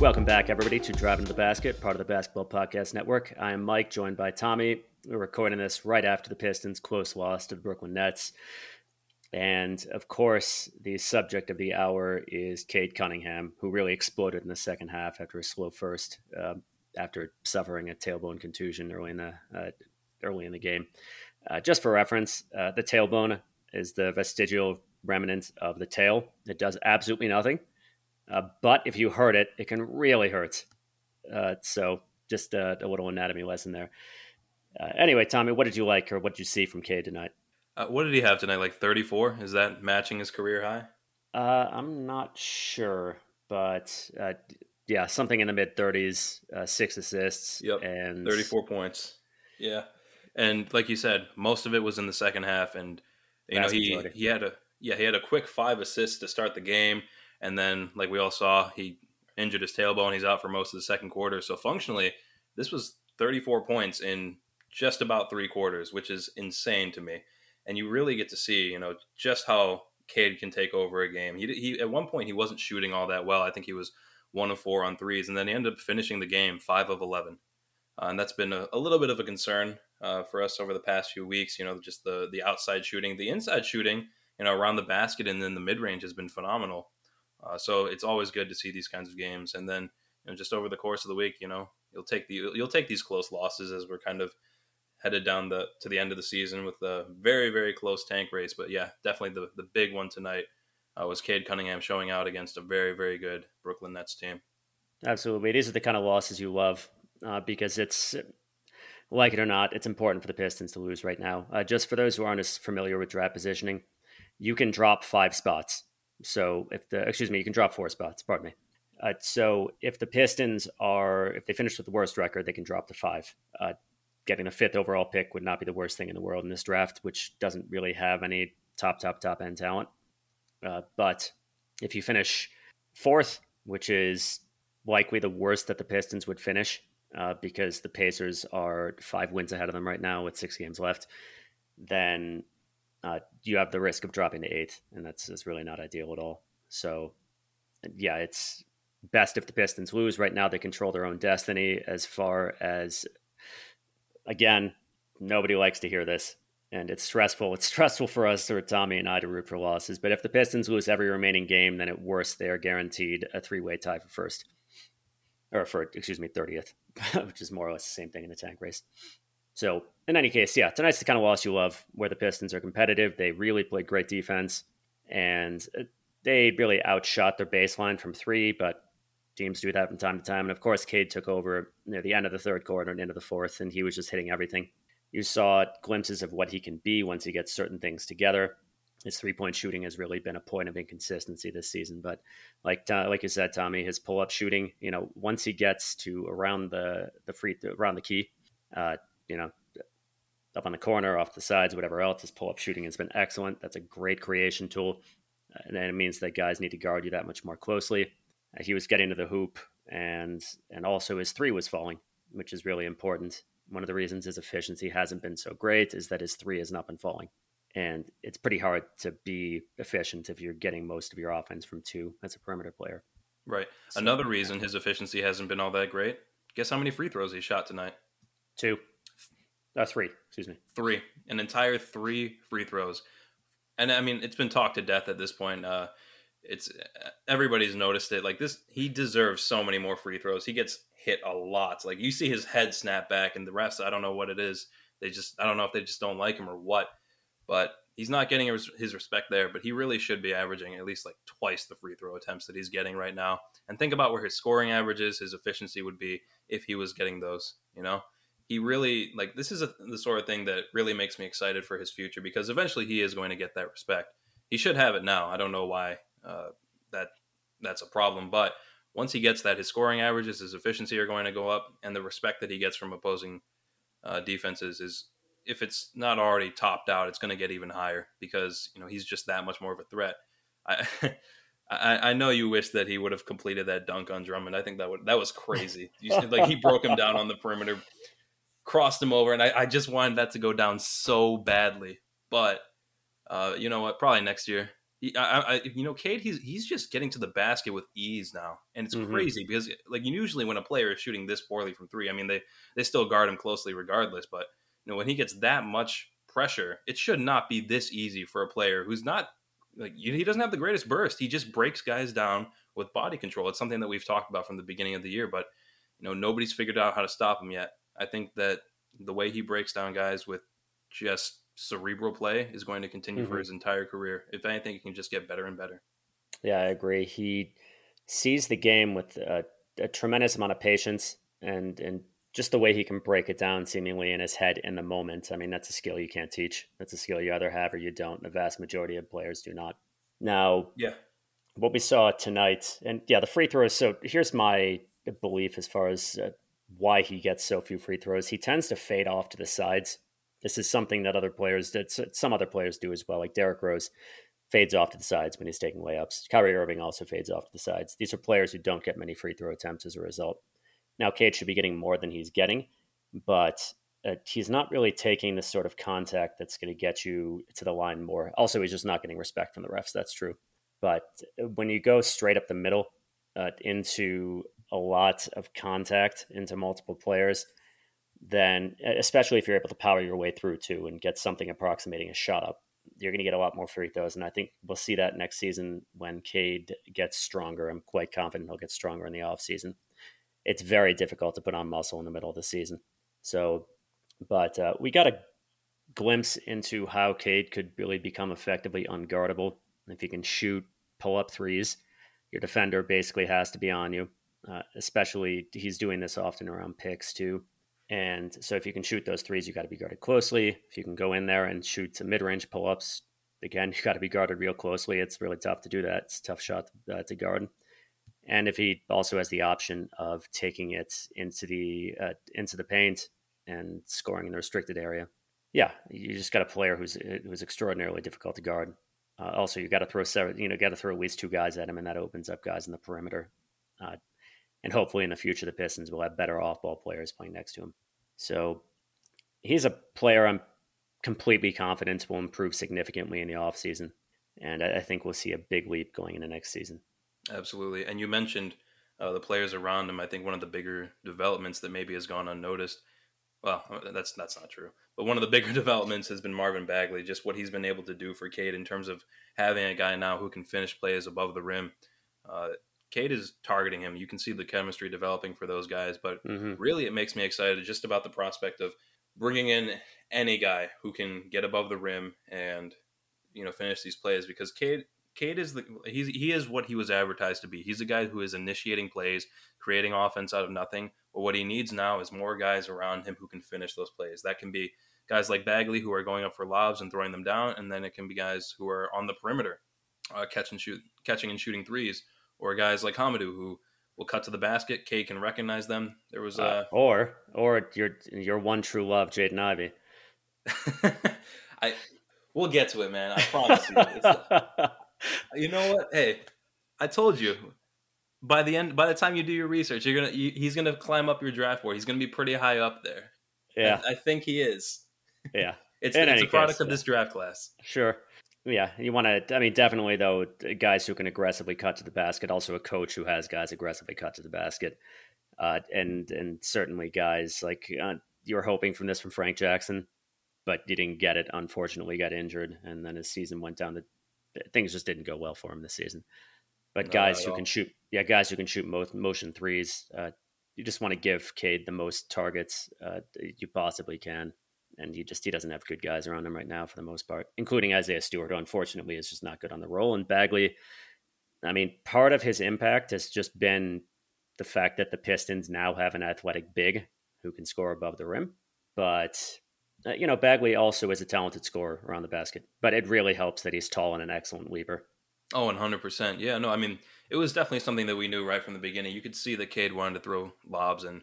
Welcome back, everybody, to Driving to the Basket, part of the Basketball Podcast Network. I am Mike, joined by Tommy. We're recording this right after the Pistons' close loss to the Brooklyn Nets. And of course, the subject of the hour is Cade Cunningham, who really exploded in the second half after a slow first, uh, after suffering a tailbone contusion early in the uh, early in the game. Uh, just for reference, uh, the tailbone is the vestigial remnant of the tail. It does absolutely nothing uh, but if you hurt it, it can really hurt. Uh, so just a, a, little anatomy lesson there. Uh, anyway, Tommy, what did you like or what did you see from Cade tonight? Uh, what did he have tonight? Like 34? Is that matching his career high? Uh, I'm not sure, but uh, yeah, something in the mid 30s, six assists. Yep. And 34 points. Yeah. And like you said, most of it was in the second half. And, you know, he, he had a, yeah, he had a quick five assists to start the game and then, like we all saw, he injured his tailbone. He's out for most of the second quarter. So functionally, this was 34 points in just about three quarters, which is insane to me. And you really get to see, you know, just how Cade can take over a game. He, he at one point he wasn't shooting all that well. I think he was one of four on threes, and then he ended up finishing the game five of 11. Uh, and that's been a, a, little bit of a concern uh, for us over the past few weeks. You know, just the the outside shooting, the inside shooting, you know, around the basket and then the mid range has been phenomenal. Uh, so it's always good to see these kinds of games. And then you know, just over the course of the week, you know, you'll take the you'll take these close losses as we're kind of headed down the to the end of the season with a very very close tank race. But yeah, definitely the the big one tonight uh, was Cade Cunningham showing out against a very very good Brooklyn Nets team. Absolutely, these are the kind of losses you love uh, because it's like it or not, it's important for the Pistons to lose right now. Uh, just for those who aren't as familiar with draft positioning, you can drop five spots so if the excuse me, you can drop four spots. Pardon me. Uh, so if the Pistons are if they finish with the worst record, they can drop to five. Uh, getting a fifth overall pick would not be the worst thing in the world in this draft, which doesn't really have any top top top end talent. Uh, but if you finish fourth, which is likely the worst that the Pistons would finish, uh, because the Pacers are five wins ahead of them right now with six games left, then uh, you have the risk of dropping to eighth, and that's, that's really not ideal at all. So, yeah, it's best if the Pistons lose. Right now, they control their own destiny as far as, again, nobody likes to hear this. And it's stressful. It's stressful for us, or Tommy and I, to root for losses. But if the Pistons lose every remaining game, then at worst, they are guaranteed a three way tie for first. Or for, excuse me, 30th, which is more or less the same thing in the tank race. So in any case, yeah, tonight's the kind of loss you love where the Pistons are competitive. They really played great defense and uh, they really outshot their baseline from three, but teams do that from time to time. And of course, Cade took over near the end of the third quarter and into the fourth, and he was just hitting everything. You saw glimpses of what he can be once he gets certain things together. His three point shooting has really been a point of inconsistency this season, but like like you said, Tommy, his pull up shooting, you know, once he gets to around the the free around the key, uh, you know, up on the corner, off the sides, whatever else. His pull up shooting has been excellent. That's a great creation tool. And it means that guys need to guard you that much more closely. Uh, he was getting to the hoop, and and also his three was falling, which is really important. One of the reasons his efficiency hasn't been so great is that his three has not been falling. And it's pretty hard to be efficient if you're getting most of your offense from two as a perimeter player. Right. So, Another reason his efficiency hasn't been all that great. Guess how many free throws he shot tonight? Two. Uh, three, excuse me. Three, an entire three free throws, and I mean it's been talked to death at this point. Uh, it's everybody's noticed it. Like this, he deserves so many more free throws. He gets hit a lot. Like you see his head snap back, and the rest, I don't know what it is. They just, I don't know if they just don't like him or what. But he's not getting his respect there. But he really should be averaging at least like twice the free throw attempts that he's getting right now. And think about where his scoring averages, his efficiency would be if he was getting those. You know, he really like this is a, the sort of thing that really makes me excited for his future because eventually he is going to get that respect. He should have it now. I don't know why uh, that that's a problem, but once he gets that, his scoring averages, his efficiency are going to go up, and the respect that he gets from opposing uh, defenses is, if it's not already topped out, it's going to get even higher because you know he's just that much more of a threat. I, I, I know you wish that he would have completed that dunk on Drummond. I think that would that was crazy. You, like he broke him down on the perimeter, crossed him over, and I, I just wanted that to go down so badly. But uh, you know what? Probably next year. He, I, I, you know, Cade, he's he's just getting to the basket with ease now, and it's mm-hmm. crazy because like usually when a player is shooting this poorly from three, I mean they they still guard him closely regardless, but you know when he gets that much pressure, it should not be this easy for a player who's not like he doesn't have the greatest burst. He just breaks guys down with body control. It's something that we've talked about from the beginning of the year, but you know nobody's figured out how to stop him yet. I think that the way he breaks down guys with just cerebral play is going to continue mm-hmm. for his entire career. If anything, he can just get better and better. Yeah, I agree. He sees the game with a, a tremendous amount of patience and and just the way he can break it down seemingly in his head in the moment. I mean, that's a skill you can't teach. That's a skill you either have or you don't. The vast majority of players do not. Now, yeah, what we saw tonight, and yeah, the free throws. So here's my belief as far as uh, why he gets so few free throws. He tends to fade off to the sides. This is something that other players, that some other players do as well. Like Derrick Rose fades off to the sides when he's taking layups. Kyrie Irving also fades off to the sides. These are players who don't get many free throw attempts as a result. Now, Cade should be getting more than he's getting, but uh, he's not really taking the sort of contact that's going to get you to the line more. Also, he's just not getting respect from the refs. That's true. But uh, when you go straight up the middle uh, into a lot of contact into multiple players, then especially if you're able to power your way through too and get something approximating a shot up, you're going to get a lot more free throws. And I think we'll see that next season when Cade gets stronger. I'm quite confident he'll get stronger in the offseason it's very difficult to put on muscle in the middle of the season. So, but uh, we got a glimpse into how Cade could really become effectively unguardable. If you can shoot pull up threes, your defender basically has to be on you. Uh, especially, he's doing this often around picks too. And so, if you can shoot those threes, you got to be guarded closely. If you can go in there and shoot some mid range pull ups, again, you got to be guarded real closely. It's really tough to do that. It's tough shot to, uh, to guard and if he also has the option of taking it into the uh, into the paint and scoring in the restricted area, yeah, you just got a player who's who's extraordinarily difficult to guard. Uh, also, you got to throw seven, you know, got to throw at least two guys at him, and that opens up guys in the perimeter. And hopefully, in the future, the Pistons will have better off-ball players playing next to him. So he's a player I'm completely confident will improve significantly in the offseason. and I, I think we'll see a big leap going into next season. Absolutely. And you mentioned uh, the players around him. I think one of the bigger developments that maybe has gone unnoticed. Well, uh, that's that's not true. But one of the bigger developments has been Marvin Bagley. Just what he's been able to do for Cade in terms of having a guy now who can finish plays above the rim. Uh, Cade is targeting him. You can see the chemistry developing for those guys. But mm-hmm. really, it makes me excited just about the prospect of bringing in any guy who can get above the rim and you know finish these plays because Cade Cade is the he's he is what he was advertised to be. He's a guy who is initiating plays, creating offense out of nothing. But what he needs now is more guys around him who can finish those plays. That can be guys like Bagley who are going up for lobs and throwing them down, and then it can be guys who are on the perimeter, uh, catch and shoot, catching and shooting threes, or guys like Hamidou who will cut to the basket. Cade can recognize them. There was a uh, or or your your one true love, Jaden Ivey. I we'll get to it, man. I promise you. you know what? Hey, I told you. By the end, by the time you do your research, you're gonna you, he's gonna climb up your draft board. He's gonna be pretty high up there. Yeah, I, I think he is. Yeah, it's, it's a product case, of this draft class. Sure. Yeah, you want to. I mean, definitely though, guys who can aggressively cut to the basket. Also, a coach who has guys aggressively cut to the basket, uh, and and certainly guys like uh, you were hoping from this from Frank Jackson, but you didn't get it. Unfortunately, got injured, and then his season went down the things just didn't go well for him this season. But guys who can shoot, yeah, guys who can shoot mo- motion threes, uh, you just want to give Cade the most targets uh, you possibly can. And he just he doesn't have good guys around him right now for the most part, including Isaiah Stewart, who unfortunately is just not good on the roll. And Bagley, I mean, part of his impact has just been the fact that the Pistons now have an athletic big who can score above the rim. But uh, you know, Bagley also is a talented scorer around the basket, but it really helps that he's tall and an excellent leaper. Oh, 100%. Yeah, no, I mean, it was definitely something that we knew right from the beginning. You could see that Cade wanted to throw lobs, and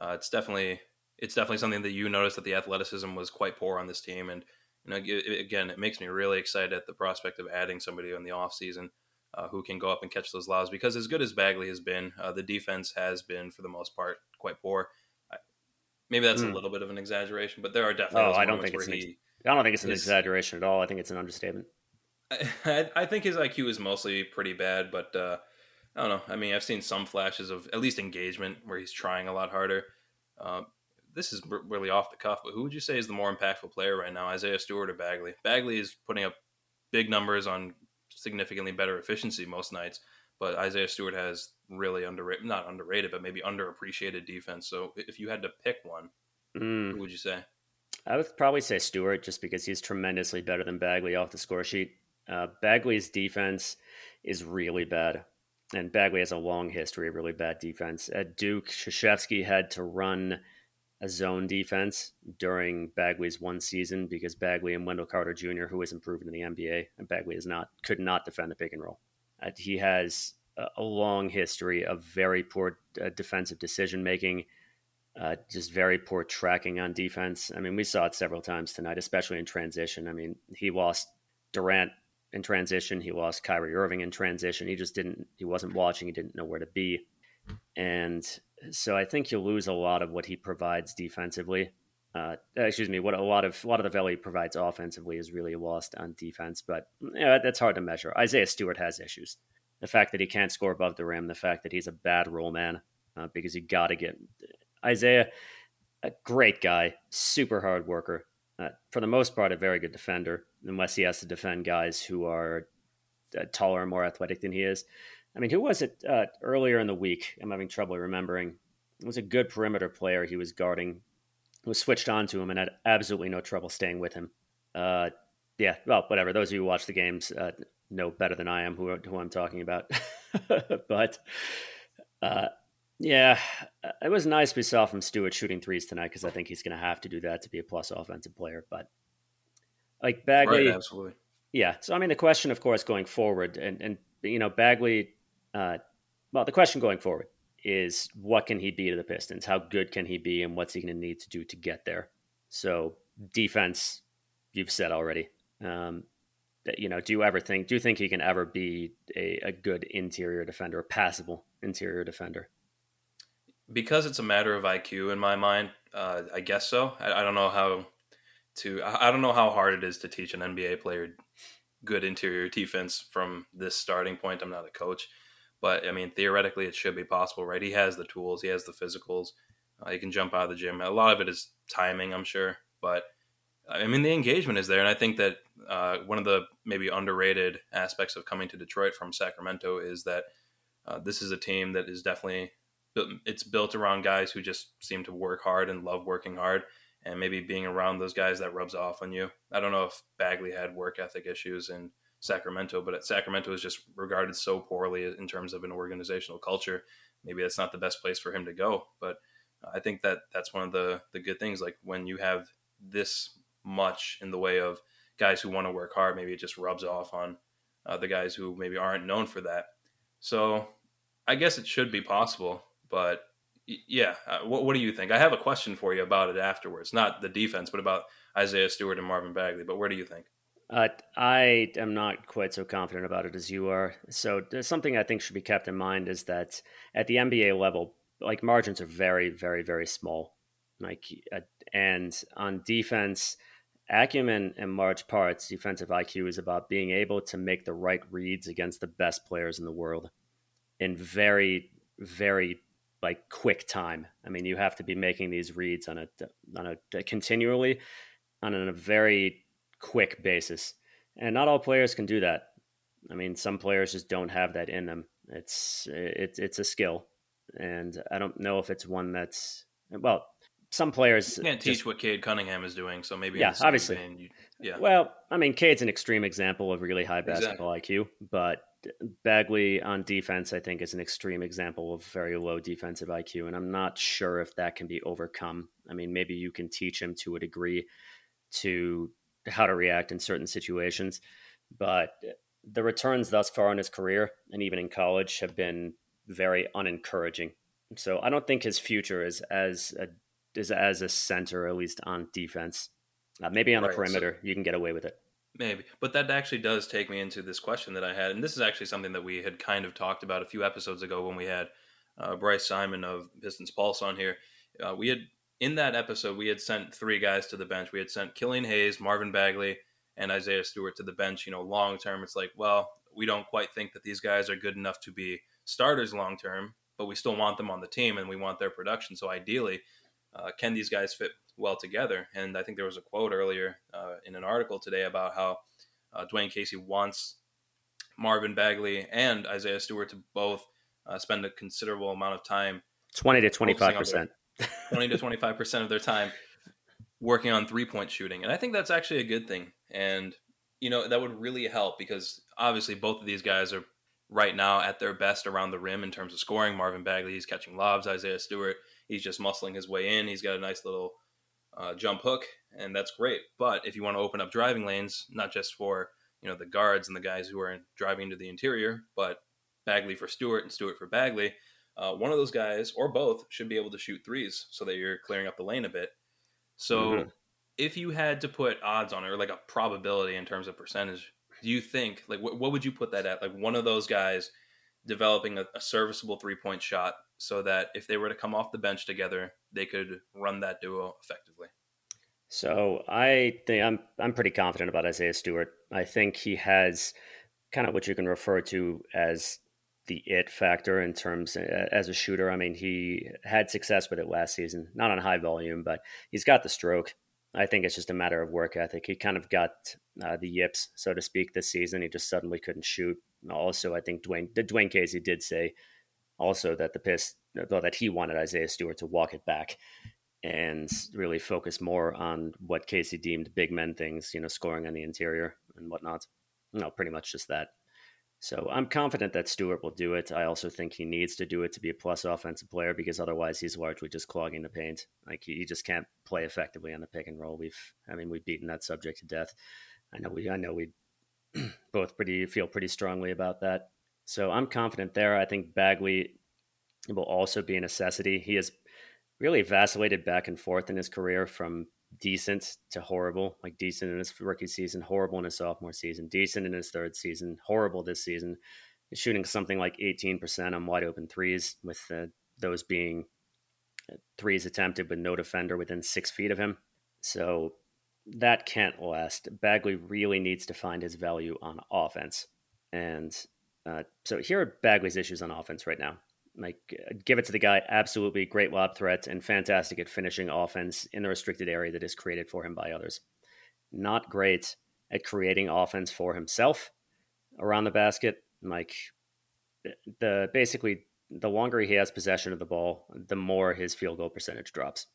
uh, it's definitely it's definitely something that you noticed that the athleticism was quite poor on this team. And, you know, it, again, it makes me really excited at the prospect of adding somebody in the offseason uh, who can go up and catch those lobs because as good as Bagley has been, uh, the defense has been, for the most part, quite poor. Maybe that's mm. a hmm. little bit of an exaggeration, but there are definitely. Oh, I don't think it's. An, he, I don't think it's an is, exaggeration at all. I think it's an understatement. I, I think his IQ is mostly pretty bad, but uh, I don't know. I mean, I've seen some flashes of at least engagement where he's trying a lot harder. Uh, this is really off the cuff, but who would you say is the more impactful player right now, Isaiah Stewart or Bagley? Bagley is putting up big numbers on significantly better efficiency most nights, but Isaiah Stewart has really underrated, not underrated, but maybe underappreciated defense. So if you had to pick one, mm. who would you say? I would probably say Stewart just because he's tremendously better than Bagley off the score sheet. Uh, Bagley's defense is really bad, and Bagley has a long history of really bad defense. At Duke, Krzyzewski had to run a zone defense during Bagley's one season because Bagley and Wendell Carter Jr., who was improving in the NBA, and Bagley is not could not defend the pick and roll. Uh, he has a, a, long history of very poor uh, defensive decision making, uh, just very poor tracking on defense. I mean, we saw it several times tonight, especially in transition. I mean, he lost Durant in transition. He lost Kyrie Irving in transition. He just didn't. He wasn't watching. He didn't know where to be, and so I think you'll lose a lot of what he provides defensively. Uh, excuse me, what a lot of a lot of the value he provides offensively is really lost on defense, but yeah, that's hard to measure. Isaiah Stewart has issues. The fact that he can't score above the rim, the fact that he's a bad roll man, uh, because you got to get Isaiah, a great guy, super hard worker, uh, for the most part, a very good defender, unless he has to defend guys who are uh, taller and more athletic than he is. I mean, who was it uh, earlier in the week? I'm having trouble remembering. It was a good perimeter player he was guarding, who was switched on to him and had absolutely no trouble staying with him. Uh, yeah, well, whatever. Those of you who watch the games uh, know better than I am who, who I'm talking about. but uh, yeah, it was nice we saw from Stewart shooting threes tonight because I think he's going to have to do that to be a plus offensive player. But like Bagley, right, absolutely. Yeah. So I mean, the question, of course, going forward, and and you know, Bagley uh, well, the question going forward is what can he be to the Pistons? How good can he be, and what's he going to need to do to get there? So defense, you've said already. Um, you know, do you ever think? Do you think he can ever be a, a good interior defender, a passable interior defender? Because it's a matter of IQ in my mind. Uh, I guess so. I, I don't know how to. I don't know how hard it is to teach an NBA player good interior defense from this starting point. I'm not a coach. But I mean, theoretically, it should be possible, right? He has the tools, he has the physicals, uh, he can jump out of the gym. A lot of it is timing, I'm sure, but I mean, the engagement is there, and I think that uh, one of the maybe underrated aspects of coming to Detroit from Sacramento is that uh, this is a team that is definitely it's built around guys who just seem to work hard and love working hard, and maybe being around those guys that rubs off on you. I don't know if Bagley had work ethic issues and Sacramento, but Sacramento is just regarded so poorly in terms of an organizational culture. Maybe that's not the best place for him to go. But I think that that's one of the the good things. Like when you have this much in the way of guys who want to work hard, maybe it just rubs off on uh, the guys who maybe aren't known for that. So I guess it should be possible, but yeah, uh, what, what do you think? I have a question for you about it afterwards, not the defense, but about Isaiah Stewart and Marvin Bagley. But where do you think? Uh, I am not quite so confident about it as you are. So something I think should be kept in mind is that at the NBA level, like margins are very, very, very small. Like, uh, and on defense, acumen in large parts, defensive IQ is about being able to make the right reads against the best players in the world in very, very like quick time. I mean, you have to be making these reads on a on a continually on a very quick basis. And not all players can do that. I mean, some players just don't have that in them. It's it's it's a skill, and I don't know if it's one that's well. Some players you can't teach just, what Cade Cunningham is doing, so maybe yeah, obviously, you, yeah. Well, I mean, Cade's an extreme example of really high basketball exactly. IQ, but Bagley on defense, I think, is an extreme example of very low defensive IQ, and I'm not sure if that can be overcome. I mean, maybe you can teach him to a degree to how to react in certain situations. But the returns thus far in his career and even in college have been very unencouraging. So I don't think his future is as a, is as a center, at least on defense. Uh, maybe on right, the perimeter, so you can get away with it. Maybe, but that actually does take me into this question that I had, and this is actually something that we had kind of talked about a few episodes ago when we had uh, Bryce Simon of Pistons Pulse on here. Uh, we had in that episode, we had sent three guys to the bench. We had sent Killian Hayes, Marvin Bagley, and Isaiah Stewart to the bench. You know, long term, it's like, well, we don't quite think that these guys are good enough to be starters long term, but we still want them on the team and we want their production. So ideally, uh, can these guys fit well together? And I think there was a quote earlier uh, in an article today about how uh, Dwane Casey wants Marvin Bagley and Isaiah Stewart to both uh, spend a considerable amount of time 20 to 25%. 20 to 25% of their time working on three point shooting. And I think that's actually a good thing. And, you know, that would really help because obviously both of these guys are right now at their best around the rim in terms of scoring. Marvin Bagley, he's catching lobs. Isaiah Stewart, he's just muscling his way in. He's got a nice little uh, jump hook, and that's great. But if you want to open up driving lanes, not just for you know the guards and the guys who are driving into the interior, but Bagley for Stewart and Stewart for Bagley, uh, one of those guys or both should be able to shoot threes so that you're clearing up the lane a bit. So mm-hmm. if you had to put odds on it or like a probability in terms of percentage, do you think like what, what would you put that at? Like one of those guys developing a, a serviceable three point shot so that if they were to come off the bench together, they could run that duo effectively. So I think I'm I'm pretty confident about Isaiah Stewart. I think he has kind of what you can refer to as the it factor in terms uh, as a shooter. I mean, he had success with it last season, not on high volume, but he's got the stroke. I think it's just a matter of work ethic. He kind of got uh, the yips, so to speak, this season. He just suddenly couldn't shoot. Also, I think Dwane Dwane Casey did say also that the piss that he wanted Isaiah Stewart to walk it back and really focus more on what Casey deemed big men things, you know, scoring on the interior and whatnot. No, pretty much just that. So I'm confident that Stewart will do it. I also think he needs to do it to be a plus offensive player because otherwise he's largely just clogging the paint. Like he, just can't play effectively on the pick and roll. We've, I mean, we've beaten that subject to death. I know we, I know we both pretty feel pretty strongly about that. So I'm confident there. I think Bagley will also be a necessity. He has really vacillated back and forth in his career from decent to horrible, like decent in his rookie season, horrible in his sophomore season, decent in his third season, horrible this season. Shooting something like 18% on wide open threes, with uh, those being uh, threes attempted with no defender within six feet of him. So that can't last. Bagley really needs to find his value on offense. And uh, so here are Bagley's issues on offense right now. Like, uh, give it to the guy. Absolutely great lob threat and fantastic at finishing offense in the restricted area that is created for him by others. Not great at creating offense for himself around the basket. Like, the basically, the longer he has possession of the ball, the more his field goal percentage drops.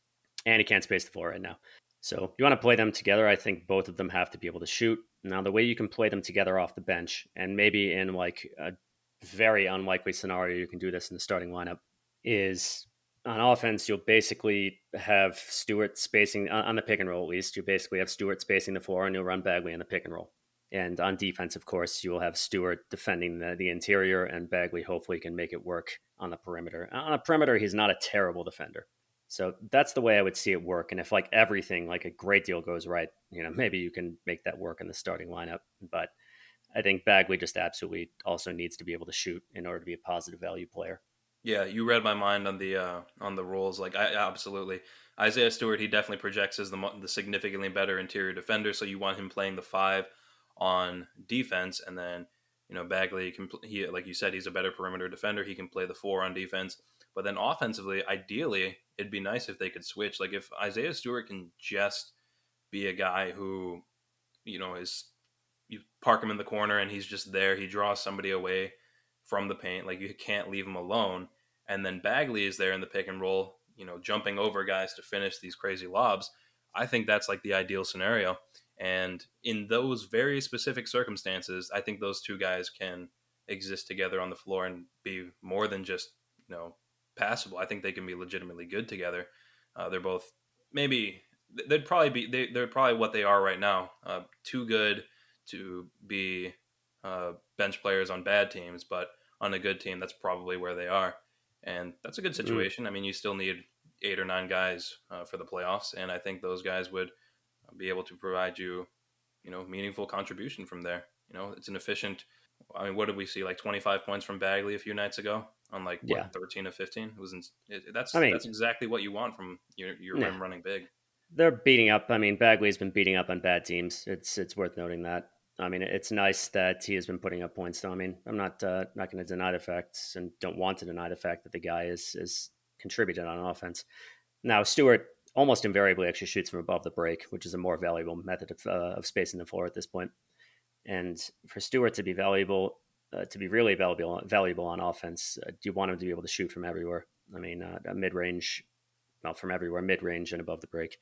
And he can't space the floor right now. So you want to play them together. I think both of them have to be able to shoot. Now, the way you can play them together off the bench, and maybe in like a very unlikely scenario you can do this in the starting lineup is on offense, you'll basically have Stewart spacing on the pick and roll. At least you basically have Stewart spacing the floor, and you'll run Bagley in the pick and roll. And on defense, of course, you will have Stewart defending the, the interior, and Bagley hopefully can make it work on the perimeter. On a perimeter, he's not a terrible defender. So that's the way I would see it work. And if like everything, like a great deal goes right, you know, maybe you can make that work in the starting lineup. But I think Bagley just absolutely also needs to be able to shoot in order to be a positive value player. Yeah, you read my mind on the uh, on the rules. Like, I absolutely Isaiah Stewart. He definitely projects as the the significantly better interior defender. So you want him playing the five on defense, and then you know Bagley can he like you said he's a better perimeter defender. He can play the four on defense. But then offensively, ideally, it'd be nice if they could switch. Like if Isaiah Stewart can just be a guy who, you know, is you park him in the corner and he's just there. He draws somebody away from the paint. Like you can't leave him alone. And then Bagley is there in the pick and roll, you know, jumping over guys to finish these crazy lobs. I think that's like the ideal scenario. And in those very specific circumstances, I think those two guys can exist together on the floor and be more than just, you know, passable. I think they can be legitimately good together. Uh, they're both maybe they'd probably be they, they're probably what they are right now. Uh, too good to be uh, bench players on bad teams, but on a good team, that's probably where they are. And that's a good mm. situation. Mm. I mean, you still need eight or nine guys uh, for the playoffs, and I think those guys would be able to provide you, you know, meaningful contribution from there. You know, it's an efficient. I mean, what did we see? Like 25 points from Bagley a few nights ago on like what, yeah. 13 of 15. It was in, it, that's I mean, that's exactly what you want from your your yeah. rim running big. they're beating up. I mean, Bagley's been beating up on bad teams. It's it's worth noting that. I mean, it's nice that he has been putting up points. Though I mean, I'm not uh, not going to deny the facts and don't want to deny the fact that the guy is is contributed on offense. Now, Stewart almost invariably actually shoots from above the break, which is a more valuable method of, uh, of spacing the floor at this point. And for Stewart to be valuable, uh, to be really valuable valuable on offense, uh, do you want him to be able to shoot from everywhere? I mean, uh, mid range, well, from everywhere, mid range and above the break.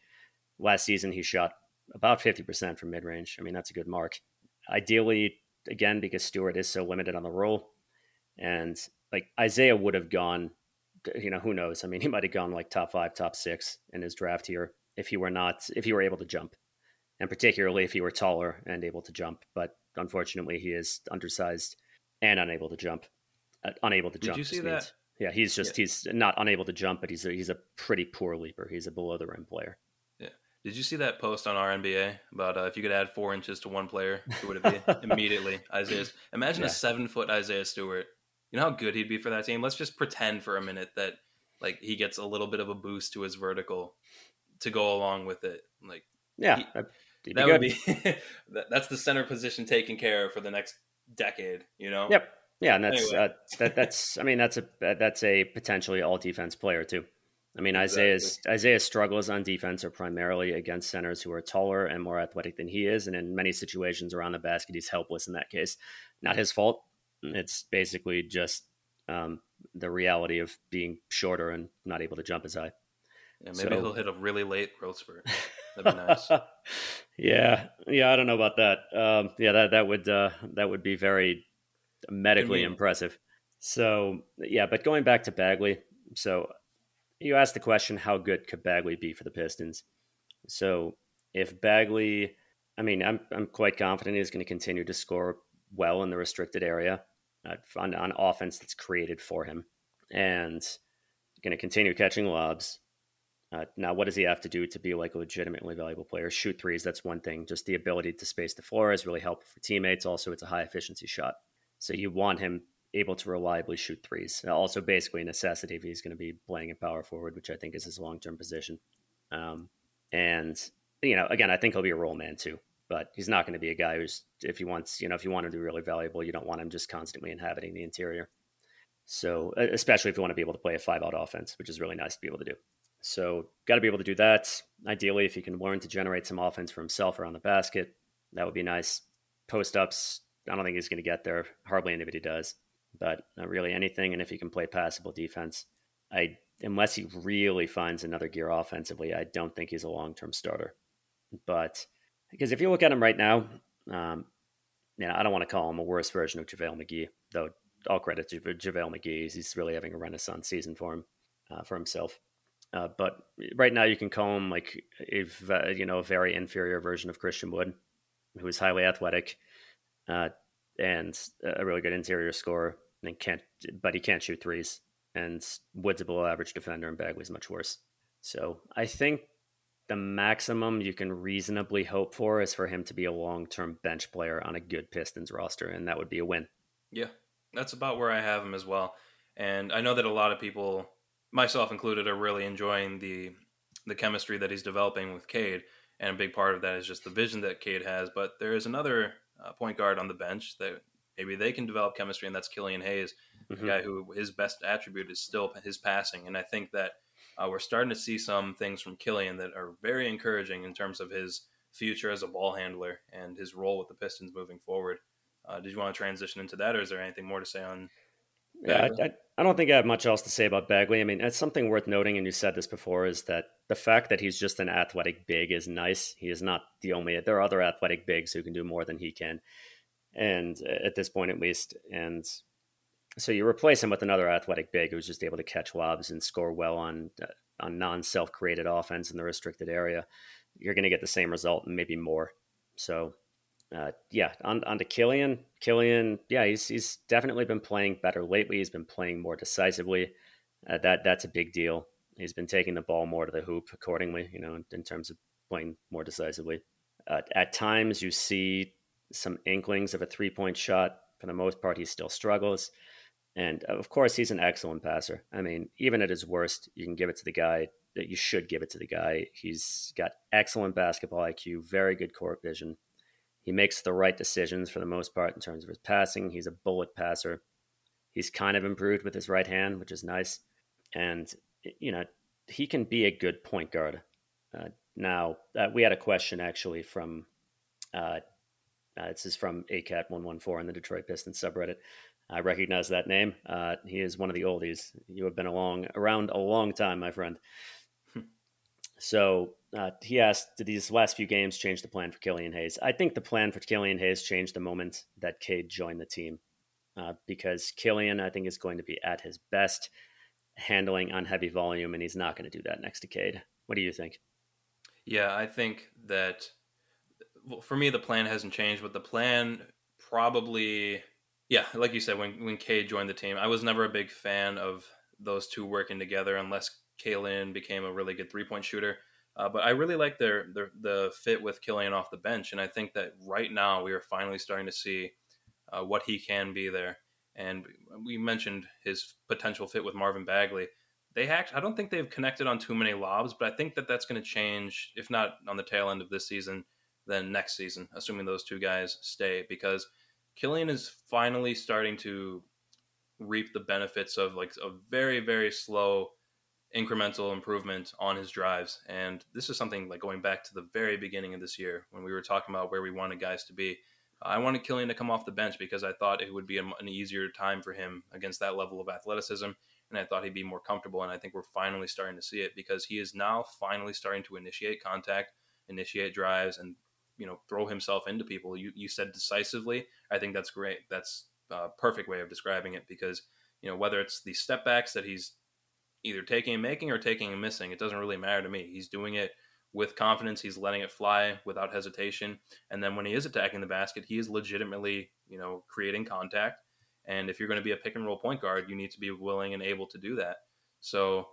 Last season, he shot about 50% from mid range. I mean, that's a good mark. Ideally, again, because Stewart is so limited on the roll, and like Isaiah would have gone, you know, who knows? I mean, he might have gone like top five, top six in his draft here if he were not, if he were able to jump, and particularly if he were taller and able to jump. But unfortunately, he is undersized and unable to jump. Uh, unable to Did jump. you see means, that? Yeah, he's just yeah. he's not unable to jump, but he's a, he's a pretty poor leaper. He's a below the rim player. Did you see that post on our NBA about uh, if you could add four inches to one player, who would it be? Immediately, Isaiah. Imagine yeah. a seven foot Isaiah Stewart. You know how good he'd be for that team. Let's just pretend for a minute that like he gets a little bit of a boost to his vertical to go along with it. Like yeah, he, that would be that's the center position taken care of for the next decade. You know. Yep. Yeah, and that's anyway. uh, that, that's I mean that's a that's a potentially all defense player too. I mean, exactly. Isaiah's Isaiah's struggles on defense are primarily against centers who are taller and more athletic than he is, and in many situations around the basket, he's helpless in that case. Not his fault. It's basically just um, the reality of being shorter and not able to jump as high. Yeah, maybe so, he'll hit a really late growth spurt. That'd be nice. yeah, yeah, I don't know about that. Um, yeah, that that would uh, that would be very medically impressive. So yeah, but going back to Bagley, so you asked the question, how good could Bagley be for the Pistons? So if Bagley, I mean, I'm I'm quite confident he's going to continue to score well in the restricted area uh, on, on offense that's created for him, and going to continue catching lobs. Uh, now, what does he have to do to be like a legitimately valuable player? Shoot threes, that's one thing. Just the ability to space the floor is really helpful for teammates. Also, it's a high efficiency shot. So you want him able to reliably shoot threes. Also, basically a necessity if he's going to be playing in power forward, which I think is his long term position. Um, and you know, again, I think he'll be a roll man too, but he's not going to be a guy who's if he wants, you know, if you want him to be really valuable, you don't want him just constantly inhabiting the interior. So, especially if you want to be able to play a five out offense, which is really nice to be able to do. So, got to be able to do that. Ideally, if he can learn to generate some offense for himself around the basket, that would be nice. Post ups, I don't think he's going to get there. Hardly anybody does but not really anything. And if he can play passable defense, I unless he really finds another gear offensively, I don't think he's a long term starter. But because if you look at him right now, um, you know, I don't want to call him a worse version of JaVale McGee, though all credit to JaVale McGee. He's really having a renaissance season for him, uh, for himself. Uh, but right now, you can call him like a uh, you know a very inferior version of Christian Wood, who is highly athletic, uh, and a really good interior scorer. And can't, but he can't shoot threes. And Wood's a below average defender, and Bagley's much worse. So I think the maximum you can reasonably hope for is for him to be a long term bench player on a good Pistons roster, and that would be a win. Yeah, that's about where I have him as well. And I know that a lot of people, myself included, are really enjoying the the chemistry that he's developing with Cade. And a big part of that is just the vision that Cade has. But there is another uh, point guard on the bench that maybe they can develop chemistry, and that's Killian Hayes, mm-hmm. guy who his best attribute is still his passing. And I think that uh, we're starting to see some things from Killian that are very encouraging in terms of his future as a ball handler and his role with the Pistons moving forward. Uh, did you want to transition into that, or is there anything more to say on? Yeah, I, I, I, don't think I have much else to say about Bagley. I mean, it's something worth noting, and you said this before, is that the fact that he's just an athletic big is nice. He is not the only. There are other athletic bigs who can do more than he can, and uh, at this point at least, and so you replace him with another athletic big who's just able to catch lobs and score well on uh, on non self created offense in the restricted area. You're going to get the same result and maybe more. So uh, yeah, on, on to Killian. Killian, yeah, he's he's definitely been playing better lately. He's been playing more decisively. Uh, that that's a big deal. He's been taking the ball more to the hoop accordingly. You know, in, in terms of playing more decisively. Uh, at times, you see some inklings of a three point shot. For the most part, he still struggles. And of course, he's an excellent passer. I mean, even at his worst, you can give it to the guy that you should give it to the guy. He's got excellent basketball IQ, very good court vision. He makes the right decisions for the most part in terms of his passing. He's a bullet passer. He's kind of improved with his right hand, which is nice. And, you know, he can be a good point guard. Uh, now, uh, we had a question actually from, uh, uh this is from ACAT114 in the Detroit Pistons subreddit. I recognize that name. Uh, he is one of the oldies. You have been along around a long time, my friend. Hmm. so uh, he asked, "Did these last few games change the plan for Killian Hayes?" I think the plan for Killian Hayes changed the moment that Cade joined the team, uh, because Killian, I think, is going to be at his best handling on heavy volume, and he's not going to do that next to Cade. What do you think? Yeah, I think that well, for me, the plan hasn't changed, but the plan probably yeah, like you said, when when Cade joined the team, I was never a big fan of those two working together unless Killian became a really good three point shooter. Uh, but I really like their, their the fit with Killian off the bench, and I think that right now we are finally starting to see uh, what he can be there. And we mentioned his potential fit with Marvin Bagley. They act, I don't think they've connected on too many lobs, but I think that that's going to change, if not on the tail end of this season, then next season, assuming those two guys stay, because Killian is finally starting to reap the benefits of like a very very slow incremental improvement on his drives and this is something like going back to the very beginning of this year when we were talking about where we wanted guys to be i wanted killian to come off the bench because i thought it would be an easier time for him against that level of athleticism and i thought he'd be more comfortable and i think we're finally starting to see it because he is now finally starting to initiate contact initiate drives and you know throw himself into people. You you said decisively. I think that's great. That's a perfect way of describing it because you know whether it's the step backs that he's either taking and making or taking and missing, it doesn't really matter to me. He's doing it with confidence. He's letting it fly without hesitation. And then when he is attacking the basket, he is legitimately you know creating contact. And if you're going to be a pick and roll point guard, you need to be willing and able to do that. So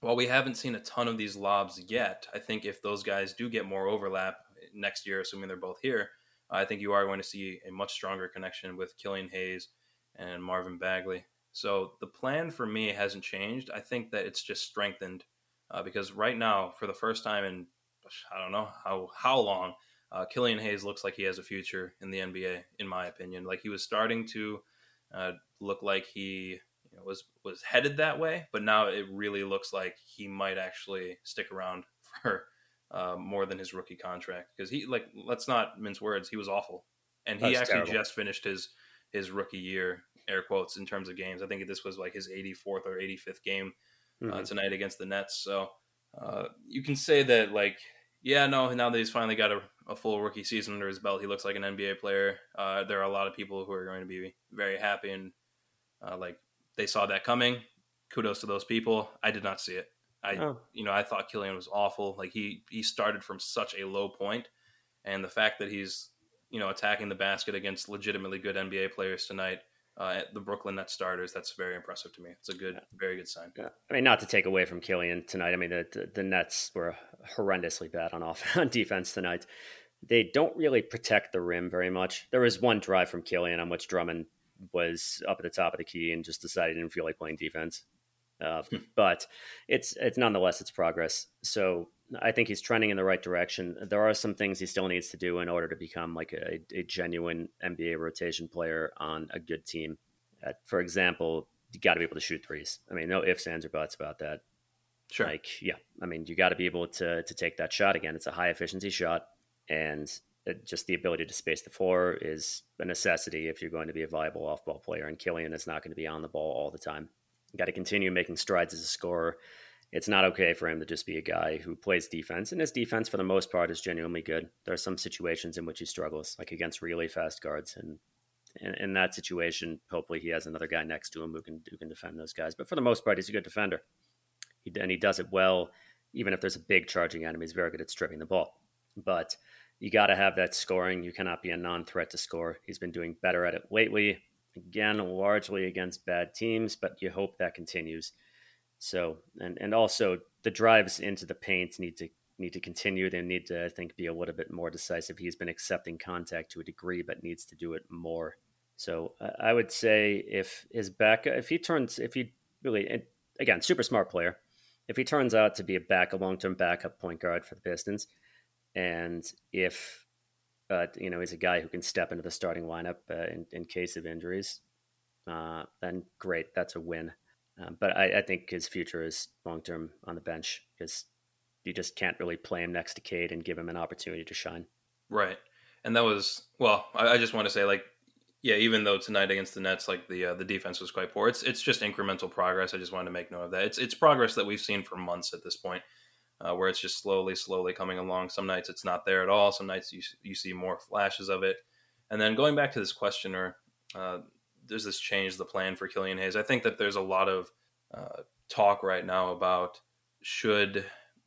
while we haven't seen a ton of these lobs yet, I think if those guys do get more overlap eh, next year, assuming they're both here, I think you are going to see a much stronger connection with Killian Hayes and Marvin Bagley. So the plan for me hasn't changed. I think that it's just strengthened uh, because right now, for the first time in I don't know how how long, uh, Killian Hayes looks like he has a future in the NBA. In my opinion, like he was starting to uh, look like he you know, was was headed that way, but now it really looks like he might actually stick around for uh, more than his rookie contract because he like let's not mince words he was awful and he actually terrible. just finished his his rookie year air quotes in terms of games i think this was like his 84th or 85th game mm-hmm. uh, tonight against the nets so uh, you can say that like yeah no now that he's finally got a, a, full rookie season under his belt he looks like an nba player uh, there are a lot of people who are going to be very happy and uh, like they saw that coming kudos to those people i did not see it I oh. you know I thought Killian was awful. Like he he started from such a low point, and the fact that he's you know attacking the basket against legitimately good NBA players tonight. Uh, the Brooklyn Nets starters. That's very impressive to me. It's a good, yeah. very good sign. Yeah. I mean, not to take away from Killian tonight. I mean, the, the, the Nets were horrendously bad on off on defense tonight. They don't really protect the rim very much. There was one drive from Killian on which Drummond was up at the top of the key and just decided he didn't feel like playing defense. Uh, but it's it's nonetheless it's progress. So I think he's trending in the right direction. There are some things he still needs to do in order to become like a, a genuine NBA rotation player on a good team. Uh, for example, you got to be able to shoot threes. I mean, no ifs, ands, or buts about that. Sure. Like, yeah, I mean, you got to be able to to take that shot again. It's a high efficiency shot, and it, just the ability to space the floor is a necessity if you're going to be a viable off ball player. And Killian is not going to be on the ball all the time got to continue making strides as a scorer. It's not okay for him to just be a guy who plays defense, and his defense, for the most part, is genuinely good. There are some situations in which he struggles, like against really fast guards, and in, in that situation, hopefully, he has another guy next to him who can who can defend those guys. But for the most part, he's a good defender, he, and he does it well. Even if there's a big charging enemy, he's very good at stripping the ball. But you got to have that scoring. You cannot be a non-threat to score. He's been doing better at it lately again, largely against bad teams, but you hope that continues. So, and and also the drives into the paint need to need to continue. They need to, I think, be a little bit more decisive. He's been accepting contact to a degree, but needs to do it more. So, uh, I would say if his back, if he turns, if he really, again, super smart player. if he turns out to be a back, a long term backup point guard for the Pistons, and if uh, you know he's a guy who can step into the starting lineup uh, in, in case of injuries, uh, then great, that's a win. Um, but I, I, think his future is long term on the bench because you just can't really play him next to Cade and give him an opportunity to shine. Right, and that was well. I, I just want to say, like, yeah, even though tonight against the Nets, like the uh, the defense was quite poor, it's it's just incremental progress. I just wanted to make note of that. It's it's progress that we've seen for months at this point, uh, where it's just slowly, slowly coming along. Some nights it's not there at all. Some nights you you see more flashes of it. And then going back to this questioner, uh, does this change the plan for Killian Hayes? I think that there's a lot of uh, talk right now about should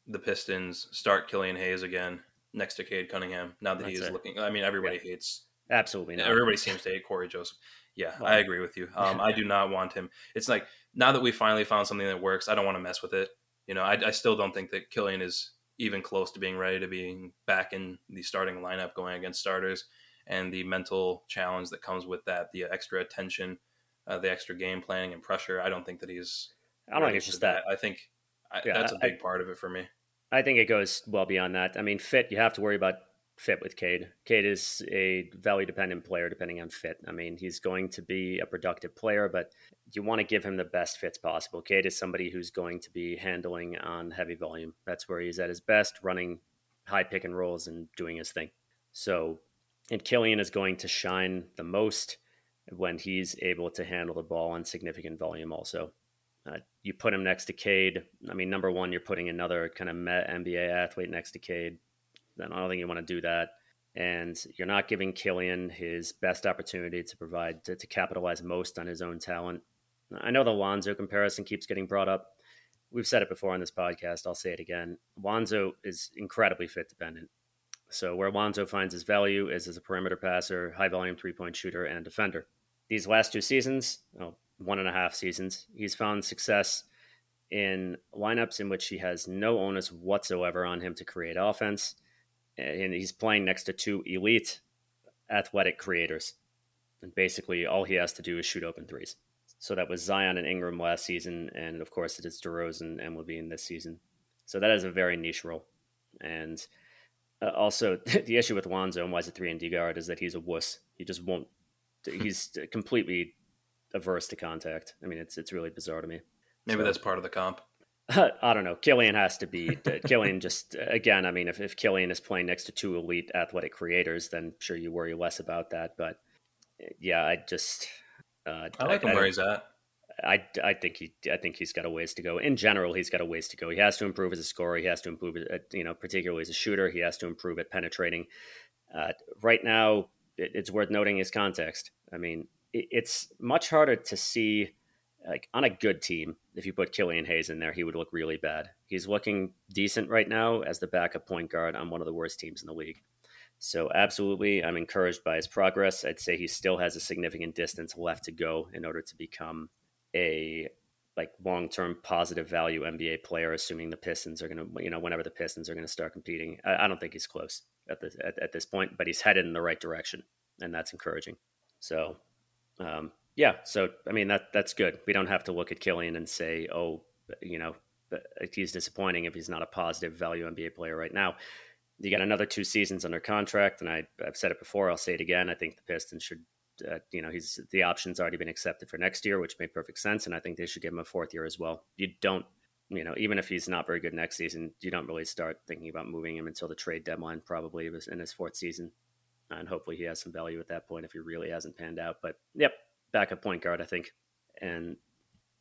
the Pistons start Killian Hayes again next to Cade Cunningham now that That's he is it. looking. I mean, everybody yeah. hates. Absolutely not. Everybody seems to hate Cory Joseph. Yeah, well, I agree with you. Um, I do not want him. It's like now that we finally found something that works, I don't want to mess with it. You know, I, I still don't think that Killian is even close to being ready to being back in the starting lineup going against starters and the mental challenge that comes with that, the extra attention, uh, the extra game planning and pressure. I don't think that he's. I don't think it's just that. that. I think I, yeah, that's a big I, part of it for me. I think it goes well beyond that. I mean, fit. You have to worry about fit with Cade. Cade is a value dependent player depending on fit. I mean, he's going to be a productive player, but you want to give him the best fits possible. Cade is somebody who's going to be handling on heavy volume. That's where he's at his best, running high pick and rolls and doing his thing. So and Killian is going to shine the most when he's able to handle the ball on significant volume. Also, uh, you put him next to Cade. I mean, number one, you're putting another kind of Met NBA athlete next to Cade. Then I don't think you want to do that. And you're not giving Killian his best opportunity to provide to, to capitalize most on his own talent. I know the Lonzo comparison keeps getting brought up. We've said it before on this podcast. I'll say it again. Lonzo is incredibly fit dependent. So where Lonzo finds his value is as a perimeter passer, high volume three point shooter, and defender. These last two seasons, oh, one and a half seasons, he's found success in lineups in which he has no onus whatsoever on him to create offense. And he's playing next to two elite athletic creators. And basically, all he has to do is shoot open threes. So that was Zion and Ingram last season. And of course, it is DeRozan and LaVine this season. So that is a very niche role. And uh, also, the issue with Lonzo and why he's a three and D guard is that he's a wuss. He just won't. He's completely averse to contact. I mean, it's it's really bizarre to me. Maybe so, that's part of the comp. I don't know. Killian has to be. Killian just again. I mean, if if Killian is playing next to two elite athletic creators, then sure you worry less about that. But yeah, I just. Uh, I like I, him I, where he's at. I, I think he I think he's got a ways to go. In general, he's got a ways to go. He has to improve as a scorer. He has to improve, at, you know, particularly as a shooter. He has to improve at penetrating. Uh, right now, it, it's worth noting his context. I mean, it, it's much harder to see like on a good team. If you put Killian Hayes in there, he would look really bad. He's looking decent right now as the backup point guard on one of the worst teams in the league. So, absolutely, I'm encouraged by his progress. I'd say he still has a significant distance left to go in order to become a like long term positive value NBA player, assuming the Pistons are going to, you know, whenever the Pistons are going to start competing. I, I, don't think he's close at this at, at, this point, but he's headed in the right direction, and that's encouraging. So, um, yeah. So I mean that that's good. We don't have to look at Killian and say, oh, you know, he's disappointing if he's not a positive value NBA player right now. You got another two seasons under contract, and I, I've said it before. I'll say it again. I think the Pistons should uh, you know, he's the option's already been accepted for next year, which made perfect sense. And I think they should give him a fourth year as well. You don't, you know, even if he's not very good next season, you don't really start thinking about moving him until the trade deadline, probably in his fourth season. And hopefully he has some value at that point if he really hasn't panned out. But yep, backup point guard, I think. And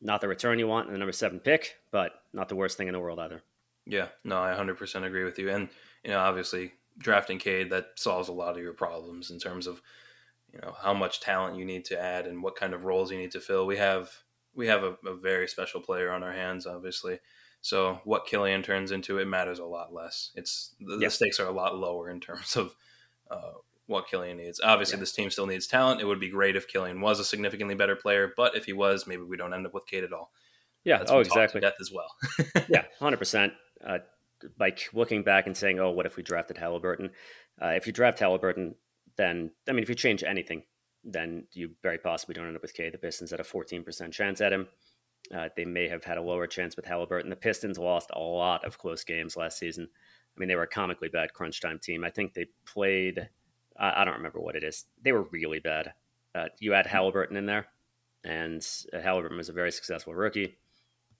not the return you want in the number seven pick, but not the worst thing in the world either. Yeah, no, I 100% agree with you. And, you know, obviously drafting Cade, that solves a lot of your problems in terms of you know how much talent you need to add and what kind of roles you need to fill. We have we have a, a very special player on our hands, obviously. So what Killian turns into, it matters a lot less. It's the, the stakes are a lot lower in terms of uh, what Killian needs. Obviously, yeah. this team still needs talent. It would be great if Killian was a significantly better player, but if he was, maybe we don't end up with Cade at all. Yeah. That's oh, exactly. Death as well. yeah, hundred uh, percent. Like looking back and saying, "Oh, what if we drafted Halliburton?" Uh, if you draft Halliburton, then I mean, if you change anything, then you very possibly don't end up with K. The Pistons at a 14% chance at him. uh, they may have had a lower chance with Halliburton. The Pistons lost a lot of close games last season. I mean, they were a comically bad crunch time team. I think they played, I, I don't remember what it is. They were really bad. Uh, you add Halliburton in there, and uh, Halliburton was a very successful rookie,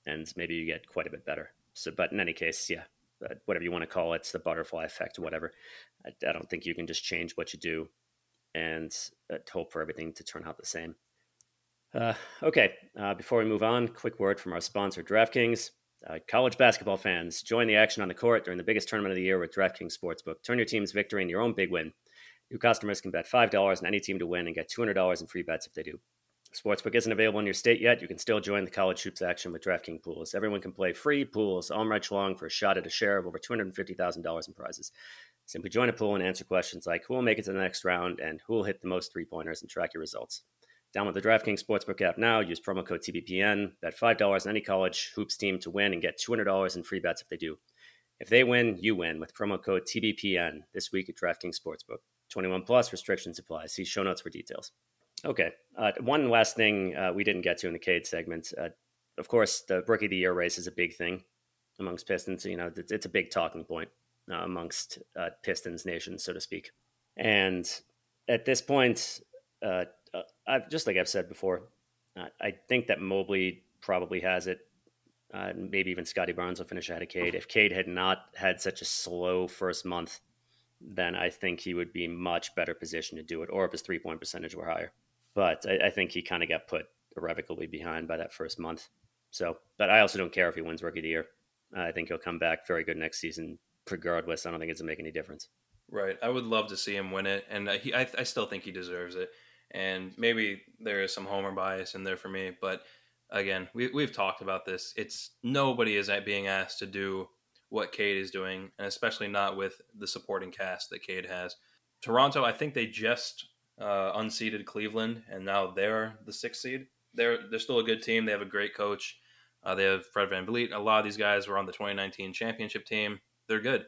and maybe you get quite a bit better. So, but in any case, yeah, uh, whatever you want to call it, it's the butterfly effect, whatever. I, I, don't think you can just change what you do and uh, hope for everything to turn out the same. Uh, okay, uh, before we move on, quick word from our sponsor, DraftKings. Uh, college basketball fans, join the action on the court during the biggest tournament of the year with DraftKings Sportsbook. Turn your team's victory into your own big win. New customers can bet $5 on any team to win and get $200 in free bets if they do. Sportsbook isn't available in your state yet. You can still join the college hoops action with DraftKings pools. Everyone can play free pools all night long for a shot at a share of over $250,000 in prizes. Simply join a pool and answer questions like who will make it to the next round and who will hit the most three pointers and track your results. Download the DraftKings Sportsbook app now. Use promo code TBPN. Bet $5 on any college hoops team to win and get $200 in free bets if they do. If they win, you win with promo code TBPN this week at DraftKings Sportsbook. 21 plus restrictions apply. See show notes for details. Okay. Uh, one last thing uh, we didn't get to in the Cade segment. Uh, of course, the Rookie of the Year race is a big thing amongst Pistons. You know, it's, it's a big talking point uh, amongst uh, Pistons nation, so to speak. And at this point, uh, I've just like I've said before, I think that Mobley probably has it. maybe even Scottie Barnes will finish ahead of Cade. If Cade had not had such a slow first month, then I think he would be much better positioned to do it, or if his three point percentage were higher. But I, I think he kind of got put irrevocably behind by that first month. So, but I also don't care if he wins Rookie of the Year. I think he'll come back very good next season, regardless. I don't think it's to make any difference. Right. I would love to see him win it, and uh, he, I, I still think he deserves it. And maybe there is some homer bias in there for me, but again, we, we've talked about this. It's nobody is being asked to do what Cade is doing, and especially not with the supporting cast that Cade has. Toronto, I think they just uh, unseeded Cleveland, and now they're the sixth seed. They're they're still a good team. They have a great coach. Uh, they have Fred Van VanVleet. A lot of these guys were on the 2019 championship team. They're good.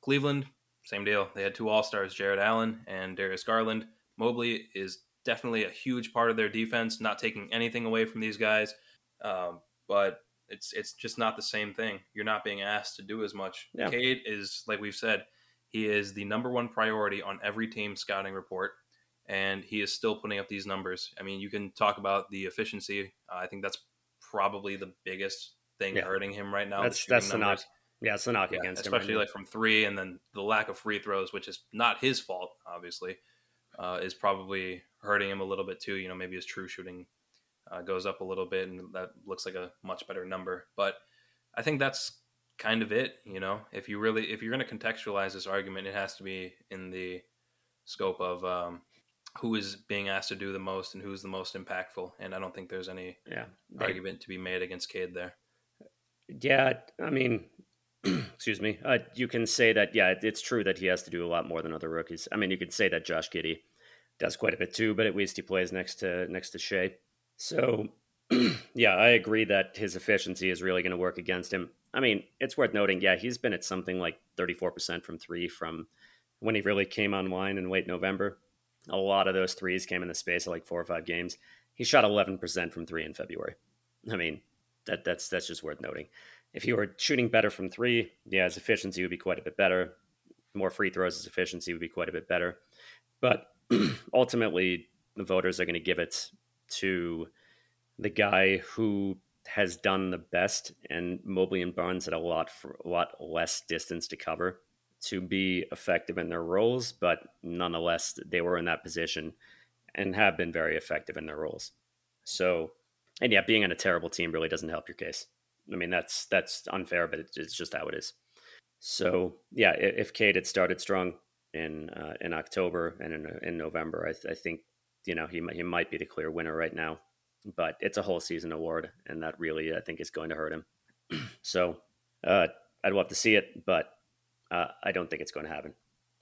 Cleveland, same deal. They had two All Stars, Jarrett Allen and Darius Garland. Mobley is definitely a huge part of their defense, not taking anything away from these guys. Um, but it's it's just not the same thing. You're not being asked to do as much. Yeah. Cade is like we've said, he is the number one priority on every team scouting report, and he is still putting up these numbers. I mean, you can talk about the efficiency. Uh, I think that's probably the biggest thing yeah. hurting him right now. That's the that's the knock. Yeah, it's the knock yeah, against especially him. like from three, and then the lack of free throws, which is not his fault, obviously, uh, is probably hurting him a little bit too. You know, maybe his true shooting uh, goes up a little bit, and that looks like a much better number. But I think that's kind of it. You know, if you really if you're going to contextualize this argument, it has to be in the scope of um, who is being asked to do the most and who's the most impactful. And I don't think there's any yeah, argument to be made against Cade there. Yeah, I mean, excuse me. Uh, you can say that. Yeah, it's true that he has to do a lot more than other rookies. I mean, you could say that Josh Giddey does quite a bit too, but at least he plays next to next to Shai. So, yeah, I agree that his efficiency is really going to work against him. I mean, it's worth noting, yeah, he's been at something like 34% from three from when he really came online in late November. A lot of those threes came in the space of like four or five games. He shot 11% from three in February. I mean, that, that's that's just worth noting. If he were shooting better from three, yeah, his efficiency would be quite a bit better. More free throws, his efficiency would be quite a bit better. But ultimately, the voters are going to give it to the guy who has done the best, and Mobley and Barnes had a lot for a lot less distance to cover to be effective in their roles, but nonetheless they were in that position and have been very effective in their roles. So, and yeah, being on a terrible team really doesn't help your case. I mean, that's that's unfair, but it's just how it is. So, yeah, if Cade had started strong in uh, in October and in, in November, I, th- I think you know he he might be the clear winner right now, but it's a whole season award, and that really I think is going to hurt him. so uh, I'd love to see it, but uh, I don't think it's going to happen.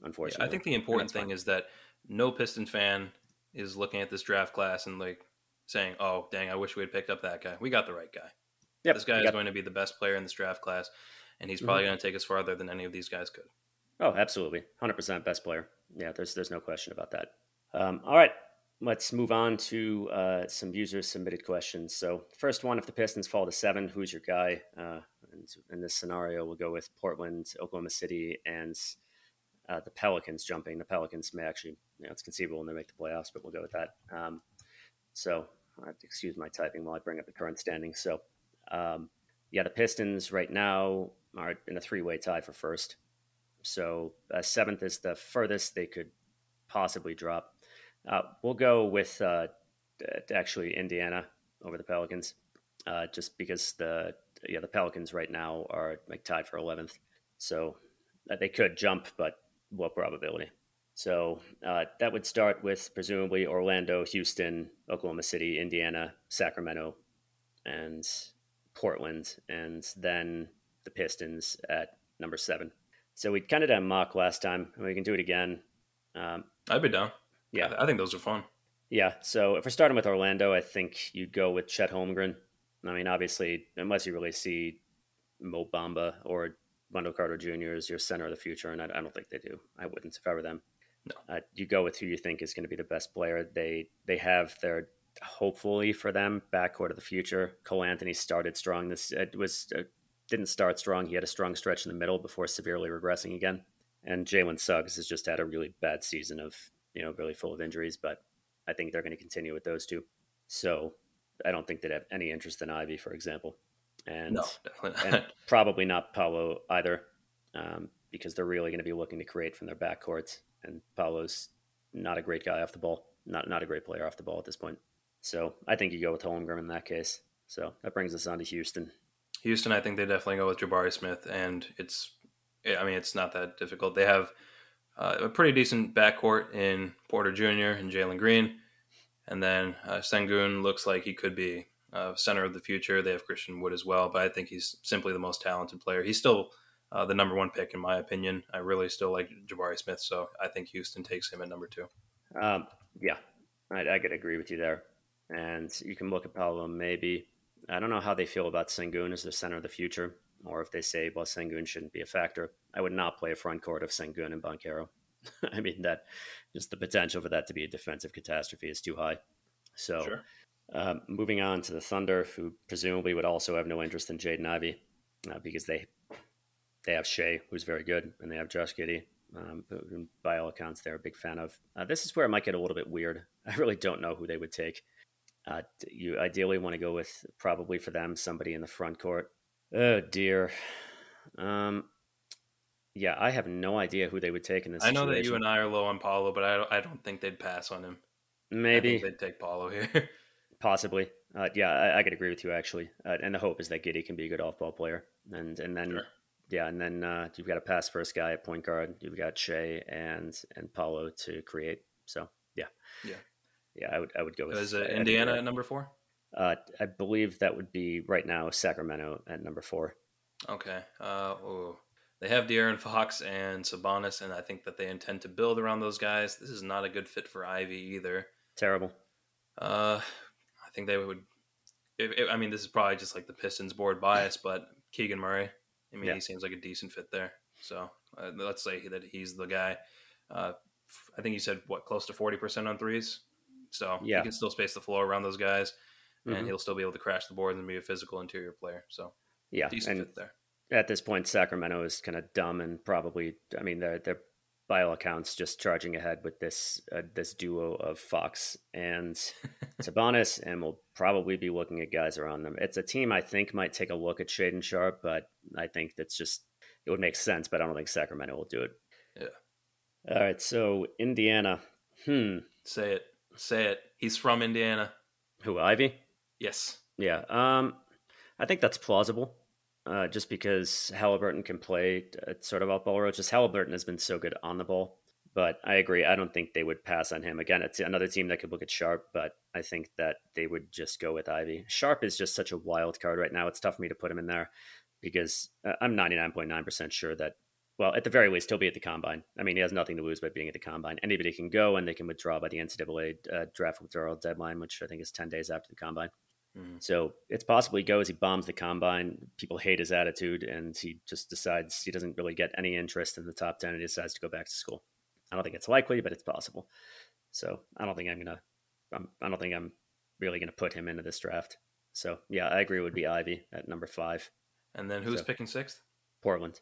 Unfortunately, yeah, I think the important thing fine. is that no Piston fan is looking at this draft class and like saying, "Oh, dang, I wish we had picked up that guy. We got the right guy. Yep, this guy is going to be the best player in this draft class, and he's probably mm-hmm. going to take us farther than any of these guys could." Oh, absolutely, hundred percent best player. Yeah, there's there's no question about that. Um, all right, let's move on to uh, some user submitted questions. So, first one: If the Pistons fall to seven, who's your guy? Uh, in this scenario, we'll go with Portland, Oklahoma City, and uh, the Pelicans jumping. The Pelicans may actually, you know, it's conceivable when they make the playoffs, but we'll go with that. Um, so, excuse my typing while I bring up the current standings. So, um, yeah, the Pistons right now are in a three-way tie for first. So, uh, seventh is the furthest they could possibly drop. Uh, we'll go with uh, actually Indiana over the Pelicans, uh, just because the yeah the Pelicans right now are like tied for eleventh, so uh, they could jump, but what probability? So uh, that would start with presumably Orlando, Houston, Oklahoma City, Indiana, Sacramento, and Portland, and then the Pistons at number seven. So we kind of did a mock last time. We can do it again. Um, I'd be down. Yeah, I, think those are fun. Yeah. So if we're starting with Orlando, I think you'd go with Chet Holmgren. I mean, obviously, unless you really see Mo Bamba or Wendell Carter Jr. as your center of the future, and I, I don't think they do. I wouldn't if I were them. No. Uh, you go with who you think is going to be the best player. They they have their hopefully for them backcourt of the future. Cole Anthony started strong. This it was uh, didn't start strong. He had a strong stretch in the middle before severely regressing again. And Jalen Suggs has just had a really bad season of you know really full of injuries. But I think they're going to continue with those two. So I don't think they'd have any interest in Ivey, for example and, no, and probably not Paolo either, um, because they're really going to be looking to create from their backcourts. And Paolo's not a great guy off the ball, not not a great player off the ball at this point. So I think you go with Holmgren in that case. So that brings us on to Houston. Houston, I think they definitely go with Jabari Smith, and it's, I mean, it's not that difficult. They have uh, a pretty decent backcourt in Porter Jr. and Jalen Green, and then uh, Sengun looks like he could be uh, center of the future. They have Christian Wood as well, but I think he's simply the most talented player. He's still uh, the number one pick in my opinion. I really still like Jabari Smith, so I think Houston takes him at number two. Um, yeah, I, I could agree with you there. And you can look at Paolo maybe. I don't know how they feel about Sengun as the center of the future, or if they say, well, Sengun shouldn't be a factor. I would not play a front court of Sengun and Banchero. I mean, that just the potential for that to be a defensive catastrophe is too high. So sure. Um, moving on to the Thunder, who presumably would also have no interest in Jaden Ivey uh, because they they have Shai, who's very good, and they have Josh Giddey, um, who, by all accounts, they're a big fan of. Uh, this is where it might get a little bit weird. I really don't know who they would take. Uh, you ideally want to go with probably for them somebody in the front court. Oh dear. Um, yeah, I have no idea who they would take in this. I know that you and I are low on Paolo, but I don't, I don't think they'd pass on him. Maybe they'd take Paolo here. Possibly. Uh, yeah, I, I, could agree with you actually. Uh, and the hope is that Giddey can be a good off ball player. And and then sure. yeah, and then uh, you've got a pass first guy at point guard. You've got Shai and and Paolo to create. So yeah, yeah, yeah. I would I would go with is Indiana at number four. Uh, I believe that would be right now Sacramento at number four. Okay. Uh, oh. They have De'Aaron Fox and Sabonis, and I think that they intend to build around those guys. This is not a good fit for Ivey either. Terrible. Uh, I think they would. If, if, I mean, this is probably just like the Pistons board bias, but Keegan Murray. I mean, yeah. he seems like a decent fit there. So uh, let's say that he's the guy. Uh, I think you said what close to forty percent on threes. So yeah. he can still space the floor around those guys, and mm-hmm. he'll still be able to crash the boards and be a physical interior player. So yeah, decent and fit there. At this point, Sacramento is kind of dumb and probably. I mean, they're they're by all accounts, just charging ahead with this uh, this duo of Fox and Sabonis, and we'll probably be looking at guys around them. It's a team I think might take a look at Shaedon Sharpe, but I think that's just it would make sense. But I don't think Sacramento will do it. Yeah. All right. So Indiana. Hmm. Say it. Say it. He's from Indiana. Who? Ivey. Yes. Yeah. Um. I think that's plausible uh, just because Halliburton can play uh, sort of off ball roaches. Just Halliburton has been so good on the ball. But I agree. I don't think they would pass on him. Again, it's another team that could look at Sharpe, but I think that they would just go with Ivey. Sharpe is just such a wild card right now. It's tough for me to put him in there because uh, I'm 99.9% sure that, well, at the very least, he'll be at the combine. I mean, he has nothing to lose by being at the combine. Anybody can go and they can withdraw by the NCAA uh, draft withdrawal deadline, which I think is 10 days after the combine. Mm-hmm. So it's possible he goes, he bombs the combine. People hate his attitude, and he just decides he doesn't really get any interest in the top 10 and he decides to go back to school. I don't think it's likely, but it's possible. So I don't think I'm going to I'm, I do not think I'm really going to put him into this draft. So yeah, I agree. Would be Ivey at number five. And then who's so, picking sixth? Portland.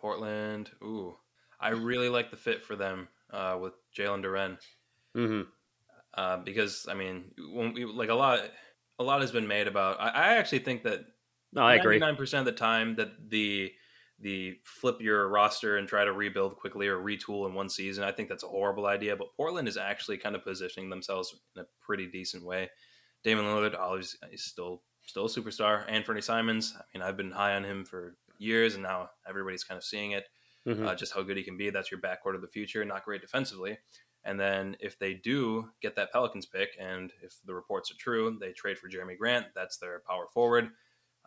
Portland. Ooh, I really like the fit for them uh, with Jalen Duren. Mm-hmm. Uh, because I mean, when we, like a lot, a lot has been made about. I, I actually think that. No, I agree. Ninety-nine percent of the time that the the flip your roster and try to rebuild quickly or retool in one season. I think that's a horrible idea. But Portland is actually kind of positioning themselves in a pretty decent way. Damian Lillard, he's still still a superstar. Anfernee Simons, I mean, I've been high on him for years, and now everybody's kind of seeing it, mm-hmm. uh, just how good he can be. That's your backcourt of the future. Not great defensively. And then if they do get that Pelicans pick, and if the reports are true, they trade for Jerami Grant. That's their power forward.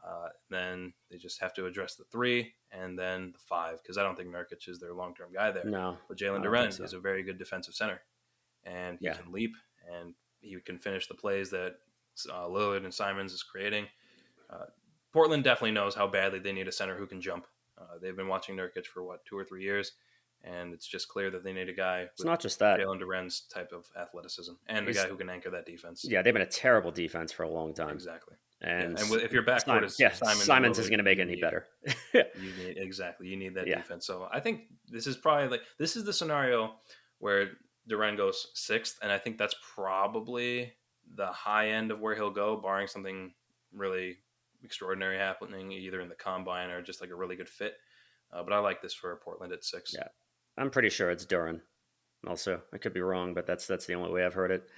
Uh, then they just have to address the three and then the five because I don't think Nurkic is their long term guy there. No, but Jalen Duren so. is a very good defensive center, and he yeah. can leap and he can finish the plays that uh, Lillard and Simons is creating. Uh, Portland definitely knows how badly they need a center who can jump. Uh, they've been watching Nurkic for what two or three years, and it's just clear that they need a guy. It's not just that Jalen Duren's type of athleticism and He's, a guy who can anchor that defense. Yeah, they've been a terrible defense for a long time. Exactly. And, yeah. and if your backcourt Simon, is yeah, Simons, Simons is going to make it any better. you need exactly. You need that yeah. defense. So I think this is probably like this is the scenario where Duren goes sixth, and I think that's probably the high end of where he'll go, barring something really extraordinary happening, either in the combine or just like a really good fit. Uh, but I like this for Portland at six. Yeah, I'm pretty sure it's Duren. Also, I could be wrong, but that's that's the only way I've heard it.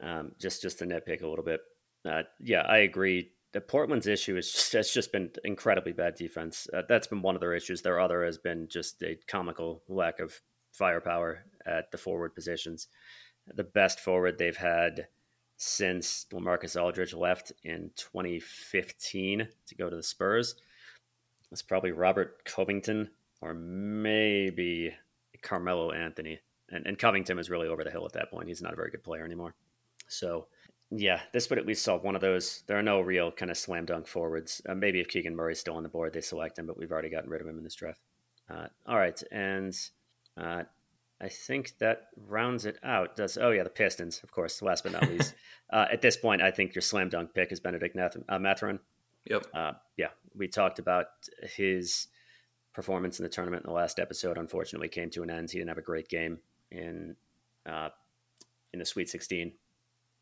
Um, just just to nitpick a little bit. Uh, yeah, I agree. The Portland's issue is just it's just been incredibly bad defense. Uh, that's been one of their issues. Their other has been just a comical lack of firepower at the forward positions. The best forward they've had since Lamarcus Aldridge left in 2015 to go to the Spurs was probably Robert Covington or maybe Carmelo Anthony. And, and Covington is really over the hill at that point. He's not a very good player anymore. So yeah, this would at least solve one of those. There are no real kind of slam dunk forwards. Uh, maybe if Keegan Murray's still on the board, they select him, but we've already gotten rid of him in this draft. Uh, all right, and uh, I think that rounds it out. Does oh yeah, the Pistons, of course. Last but not least, uh, at this point, I think your slam dunk pick is Benedict uh, Mathurin. Yep. Uh, yeah, we talked about his performance in the tournament in the last episode. Unfortunately, came to an end. He didn't have a great game in in the Sweet 16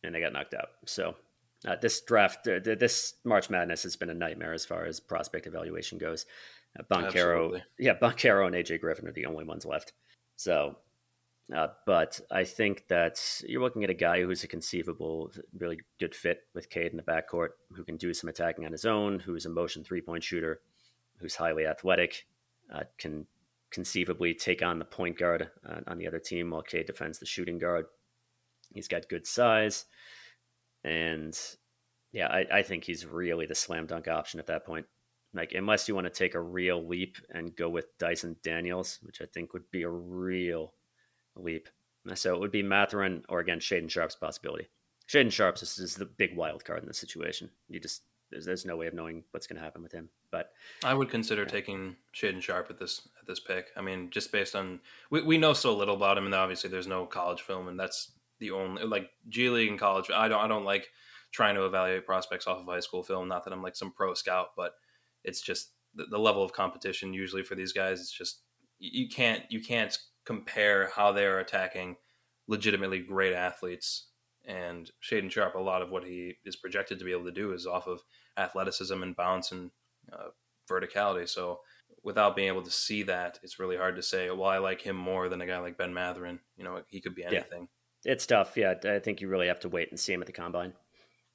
and they got knocked out. So uh, this draft, uh, this March Madness has been a nightmare as far as prospect evaluation goes. Uh, Banchero, yeah, Banchero and AJ Griffin are the only ones left. So, uh, but I think that you're looking at a guy who's a conceivable, really good fit with Cade in the backcourt, who can do some attacking on his own, who's a motion three point shooter, who's highly athletic, uh, can conceivably take on the point guard uh, on the other team while Cade defends the shooting guard. He's got good size. And yeah, I, I think he's really the slam dunk option at that point. Like, unless you want to take a real leap and go with Dyson Daniels, which I think would be a real leap. So it would be Mathurin or again Shaedon Sharpe's possibility. Shaedon Sharpe's is, is the big wild card in this situation. You just there's, there's no way of knowing what's going to happen with him. But I would consider yeah. taking Shaedon Sharpe at this at this pick. I mean, just based on we, we know so little about him, and obviously there's no college film, and that's the only like G League and college. I don't I don't like trying to evaluate prospects off of high school film. Not that I'm like some pro scout, but it's just the, the level of competition usually for these guys. It's just you can't you can't compare how they're attacking legitimately great athletes and Shaedon Sharpe, A lot of what he is projected to be able to do is off of athleticism and bounce and uh, verticality. So without being able to see that, it's really hard to say, well, I like him more than a guy like Ben Mathurin. You know, he could be anything. It's tough. Yeah, I think you really have to wait and see him at the combine.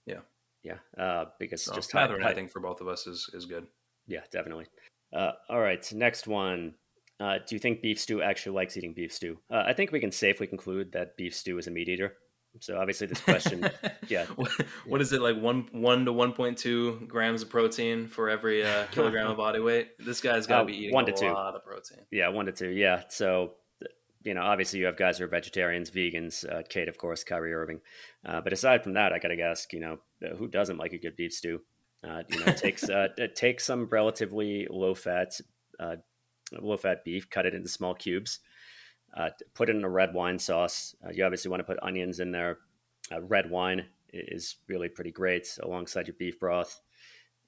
Yeah, yeah, uh, because so, just Mathurin, I think for both of us is is good. Yeah, definitely. Uh, all right, next one. Uh, do you think beef stew actually likes eating beef stew? Uh, I think we can safely conclude that beef stew is a meat eater. So obviously, this question, yeah. what, what is it like one one to one point two grams of protein for every uh, kilogram of body weight? This guy's got to uh, be eating one to a two. lot of protein. Yeah, one to two. Yeah. So you know, obviously you have guys who are vegetarians, vegans, uh, Cade, of course, Kyrie Irving. Uh, but aside from that, I got to ask, you know, who doesn't like a good beef stew? Uh, you know, it takes uh, it takes some relatively low fat, uh, low fat beef, cut it into small cubes, put it in a red wine sauce. you obviously want to put onions in there, Uh, red wine is really pretty great alongside your beef broth.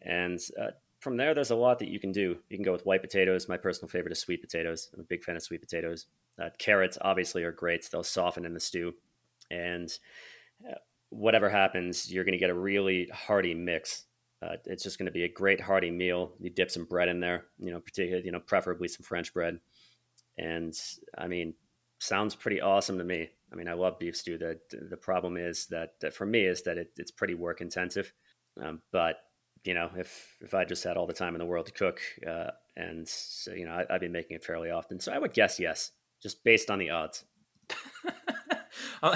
And uh, from there, there's a lot that you can do. You can go with white potatoes. My personal favorite is sweet potatoes. I'm a big fan of sweet potatoes. Uh, carrots obviously are great. They'll soften in the stew. And uh, whatever happens, you're going to get a really hearty mix. Uh, it's just going to be a great hearty meal. You dip some bread in there, you know, particularly, you know, preferably some French bread. And I mean, sounds pretty awesome to me. I mean, I love beef stew. The the problem is that, that for me is that it, it's pretty work intensive. Um, but you know, if if I just had all the time in the world to cook, uh, and so, you know, I, I'd be making it fairly often. So I would guess yes, just based on the odds.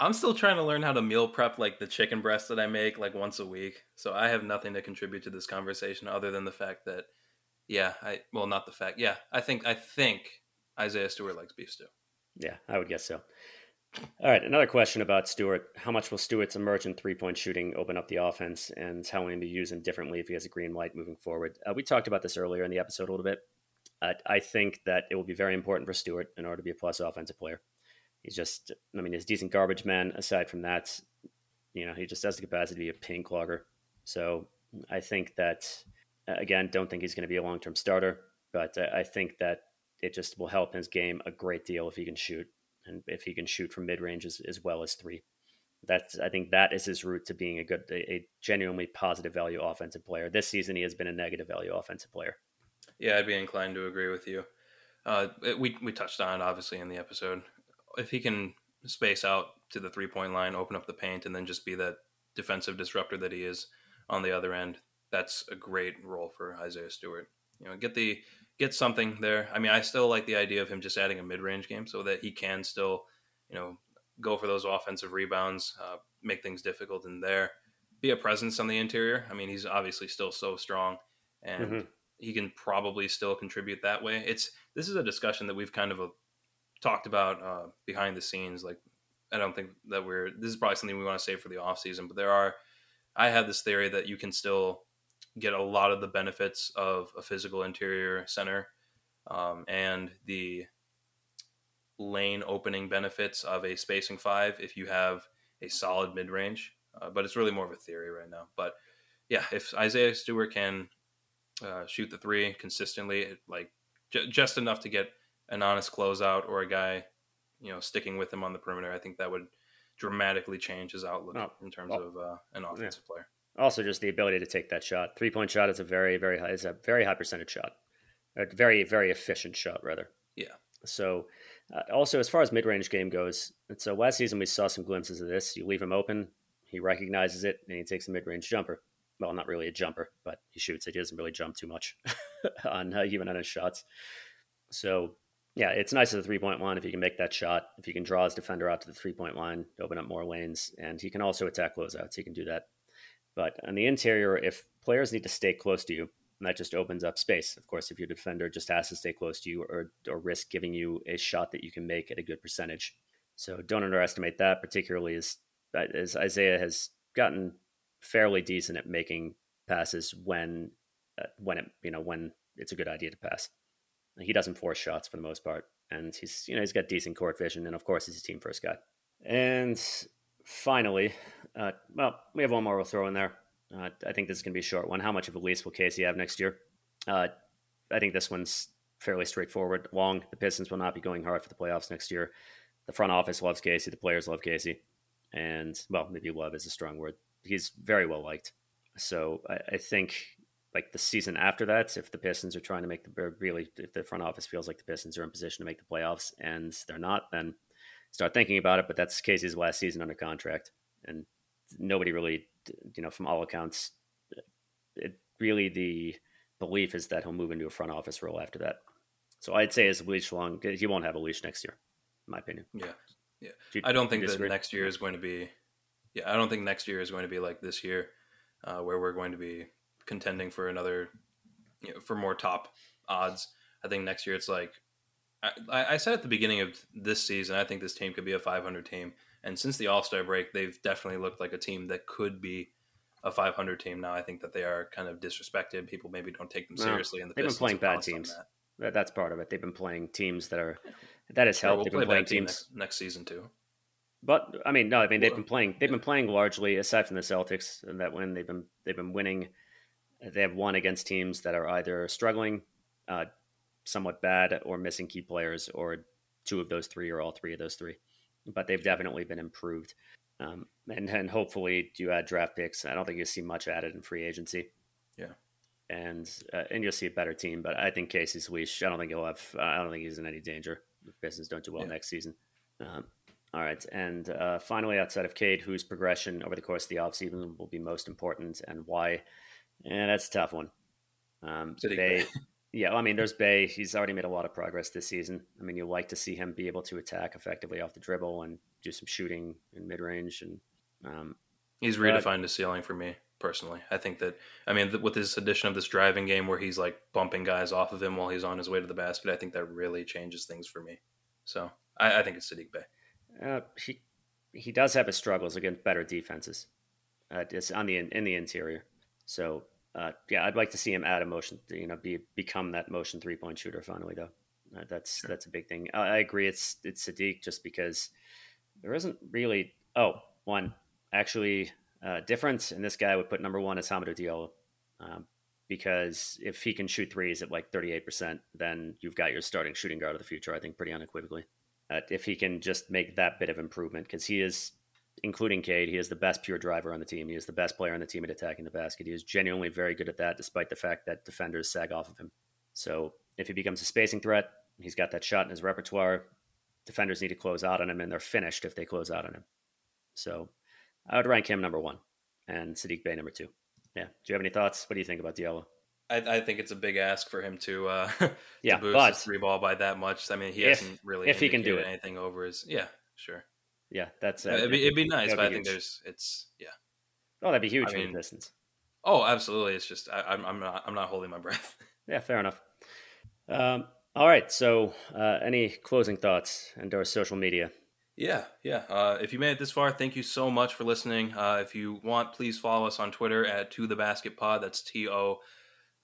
I'm still trying to learn how to meal prep like the chicken breast that I make like once a week. So I have nothing to contribute to this conversation other than the fact that, yeah, I well not the fact, yeah, I think I think Isaiah Stewart likes beef stew. Yeah, I would guess so. All right, another question about Stewart. How much will Stewart's emergent three point shooting open up the offense, and how will he be used differently if he has a green light moving forward? Uh, we talked about this earlier in the episode a little bit. Uh, I think that it will be very important for Stewart in order to be a plus offensive player. He's just, I mean, he's a decent garbage man. Aside from that, you know, he just has the capacity to be a paint clogger. So I think that, again, don't think he's going to be a long term starter, but I think that it just will help his game a great deal if he can shoot and if he can shoot from mid range as, as well as three. That's I think that is his route to being a good, a, a genuinely positive value offensive player. This season, he has been a negative value offensive player. Yeah, I'd be inclined to agree with you. Uh, we we touched on it obviously in the episode. If he can space out to the three point line, open up the paint, and then just be that defensive disruptor that he is on the other end, that's a great role for Isaiah Stewart. You know, get the get something there. I mean, I still like the idea of him just adding a mid range game so that he can still, you know, go for those offensive rebounds, uh, make things difficult in there, be a presence on the interior. I mean, he's obviously still so strong, and mm-hmm. he can probably still contribute that way. It's this is a discussion that we've kind of uh, talked about uh, behind the scenes. Like, I don't think that we're this is probably something we want to save for the off season, but there are. I have this theory that you can still get a lot of the benefits of a physical interior center um, and the lane opening benefits of a spacing five if you have a solid mid range. Uh, but it's really more of a theory right now. But yeah, if Isaiah Stewart can uh, shoot the three consistently, like j- just enough to get an honest closeout or a guy, you know, sticking with him on the perimeter, I think that would dramatically change his outlook oh, in terms well, of uh, an offensive yeah. player also just the ability to take that shot. Three point shot is a very very high is a very high percentage shot, a very very efficient shot rather. Yeah. So uh, also as far as mid range game goes, so last season we saw some glimpses of this. You leave him open, he recognizes it, and he takes a mid range jumper. Well, not really a jumper, but he shoots it. He doesn't really jump too much on uh, even on his shots. So yeah, it's nice at the three point line if you can make that shot. If you can draw his defender out to the three point line, open up more lanes, and he can also attack closeouts. He can do that but on the interior, if players need to stay close to you, and that just opens up space. Of course, if your defender just has to stay close to you or, or risk giving you a shot that you can make at a good percentage. So don't underestimate that, particularly as, as Isaiah has gotten fairly decent at making passes when uh, when it you know when it's a good idea to pass. He doesn't force shots for the most part, and he's you know he's got decent court vision, and of course he's a team first guy. And finally, uh, well, we have one more we'll throw in there. Uh, I think this is going to be a short one. How much of a lease will Casey have next year? Uh, I think this one's fairly straightforward. Long, the Pistons will not be going hard for the playoffs next year. The front office loves Casey. The players love Casey. And, well, maybe love is a strong word. He's very well liked. So I, I think, like, the season after that, if the Pistons are trying to make the really, if the front office feels like the Pistons are in position to make the playoffs and they're not, then – start thinking about it. But that's Casey's last season under contract, and nobody really, you know, from all accounts, it really the belief is that he'll move into a front office role after that. So I'd say his leash long. He won't have a leash next year, in my opinion. Yeah, yeah. You, I don't think that next year is going to be. Yeah, I don't think next year is going to be like this year, uh, where we're going to be contending for another, you know, for more top odds. I think next year it's like I, I said at the beginning of this season, I think this team could be a 500 team. And since the All Star break, they've definitely looked like a team that could be a 500 team. Now I think that they are kind of disrespected. People maybe don't take them seriously. And the they've been playing bad teams. That. That's part of it. They've been playing teams that are that has helped. We'll they've been playing teams next, next, season too. But I mean, no, I mean they've been playing. They've been playing largely, aside from the Celtics, and that win they've been they've been winning. They have won against teams that are either struggling, uh, somewhat bad, or missing key players, or two of those three, or all three of those three. But they've definitely been improved. Um, and and hopefully you add draft picks. I don't think you'll see much added in free agency. Yeah, and uh, and you'll see a better team. But I think Casey's Swish. I don't think he'll have. I don't think he's in any danger. The Pistons don't do well yeah. next season. Um, all right, and uh, finally, outside of Cade, whose progression over the course of the offseason will be most important, and why? And that's a tough one. Um, Bey, yeah, I mean, there's Bey. He's already made a lot of progress this season. I mean, you like to see him be able to attack effectively off the dribble and do some shooting in mid range, and um, he's redefined the ceiling for me personally. I think that I mean, with this addition of this driving game where he's like bumping guys off of him while he's on his way to the basket, I think that really changes things for me. So I, I think it's Saddiq Bey. Uh, he he does have his struggles against better defenses, uh, just on the in the interior. So uh, yeah, I'd like to see him add a motion, you know, be become that motion three point shooter finally. Though uh, that's sure. that's a big thing. I, I, agree. It's it's Saddiq just because there isn't really. Oh, one actually uh, difference, and this guy would put number one as Hamidou Diallo. Um, because if he can shoot threes at like 38%, then you've got your starting shooting guard of the future, I think, pretty unequivocally uh, if he can just make that bit of improvement because he is including Cade, he is the best pure driver on the team. He is the best player on the team at attacking the basket. He is genuinely very good at that, despite the fact that defenders sag off of him. So if he becomes a spacing threat, he's got that shot in his repertoire. Defenders need to close out on him, and they're finished if they close out on him. So I would rank him number one, and Saddiq Bey number two. Yeah. Do you have any thoughts? What do you think about Diallo? I, I, think it's a big ask for him to uh, yeah, to boost but his three ball by that much. I mean, he if, hasn't really if he can do it. anything over his yeah, sure. Yeah, that's uh, it'd, be, it'd be nice, but I think there's it's yeah. Oh, that'd be huge I mean, distance. Oh, absolutely. It's just I, am I'm, I'm not I'm not holding my breath. yeah, fair enough. Um, all right. So, uh, any closing thoughts and our social media? Yeah, yeah. Uh, if you made it this far, thank you so much for listening. Uh, if you want, please follow us on Twitter at To The Basket Pod. That's T O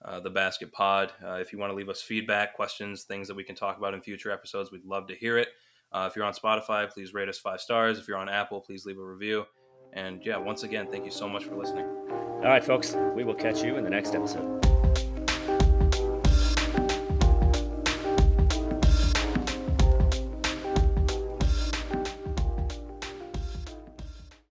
uh, the Basket Pod. Uh, if you want to leave us feedback, questions, things that we can talk about in future episodes, we'd love to hear it. Uh, if you're on Spotify, please rate us five stars. If you're on Apple, please leave a review. And yeah, once again, thank you so much for listening. All right, folks, we will catch you in the next episode.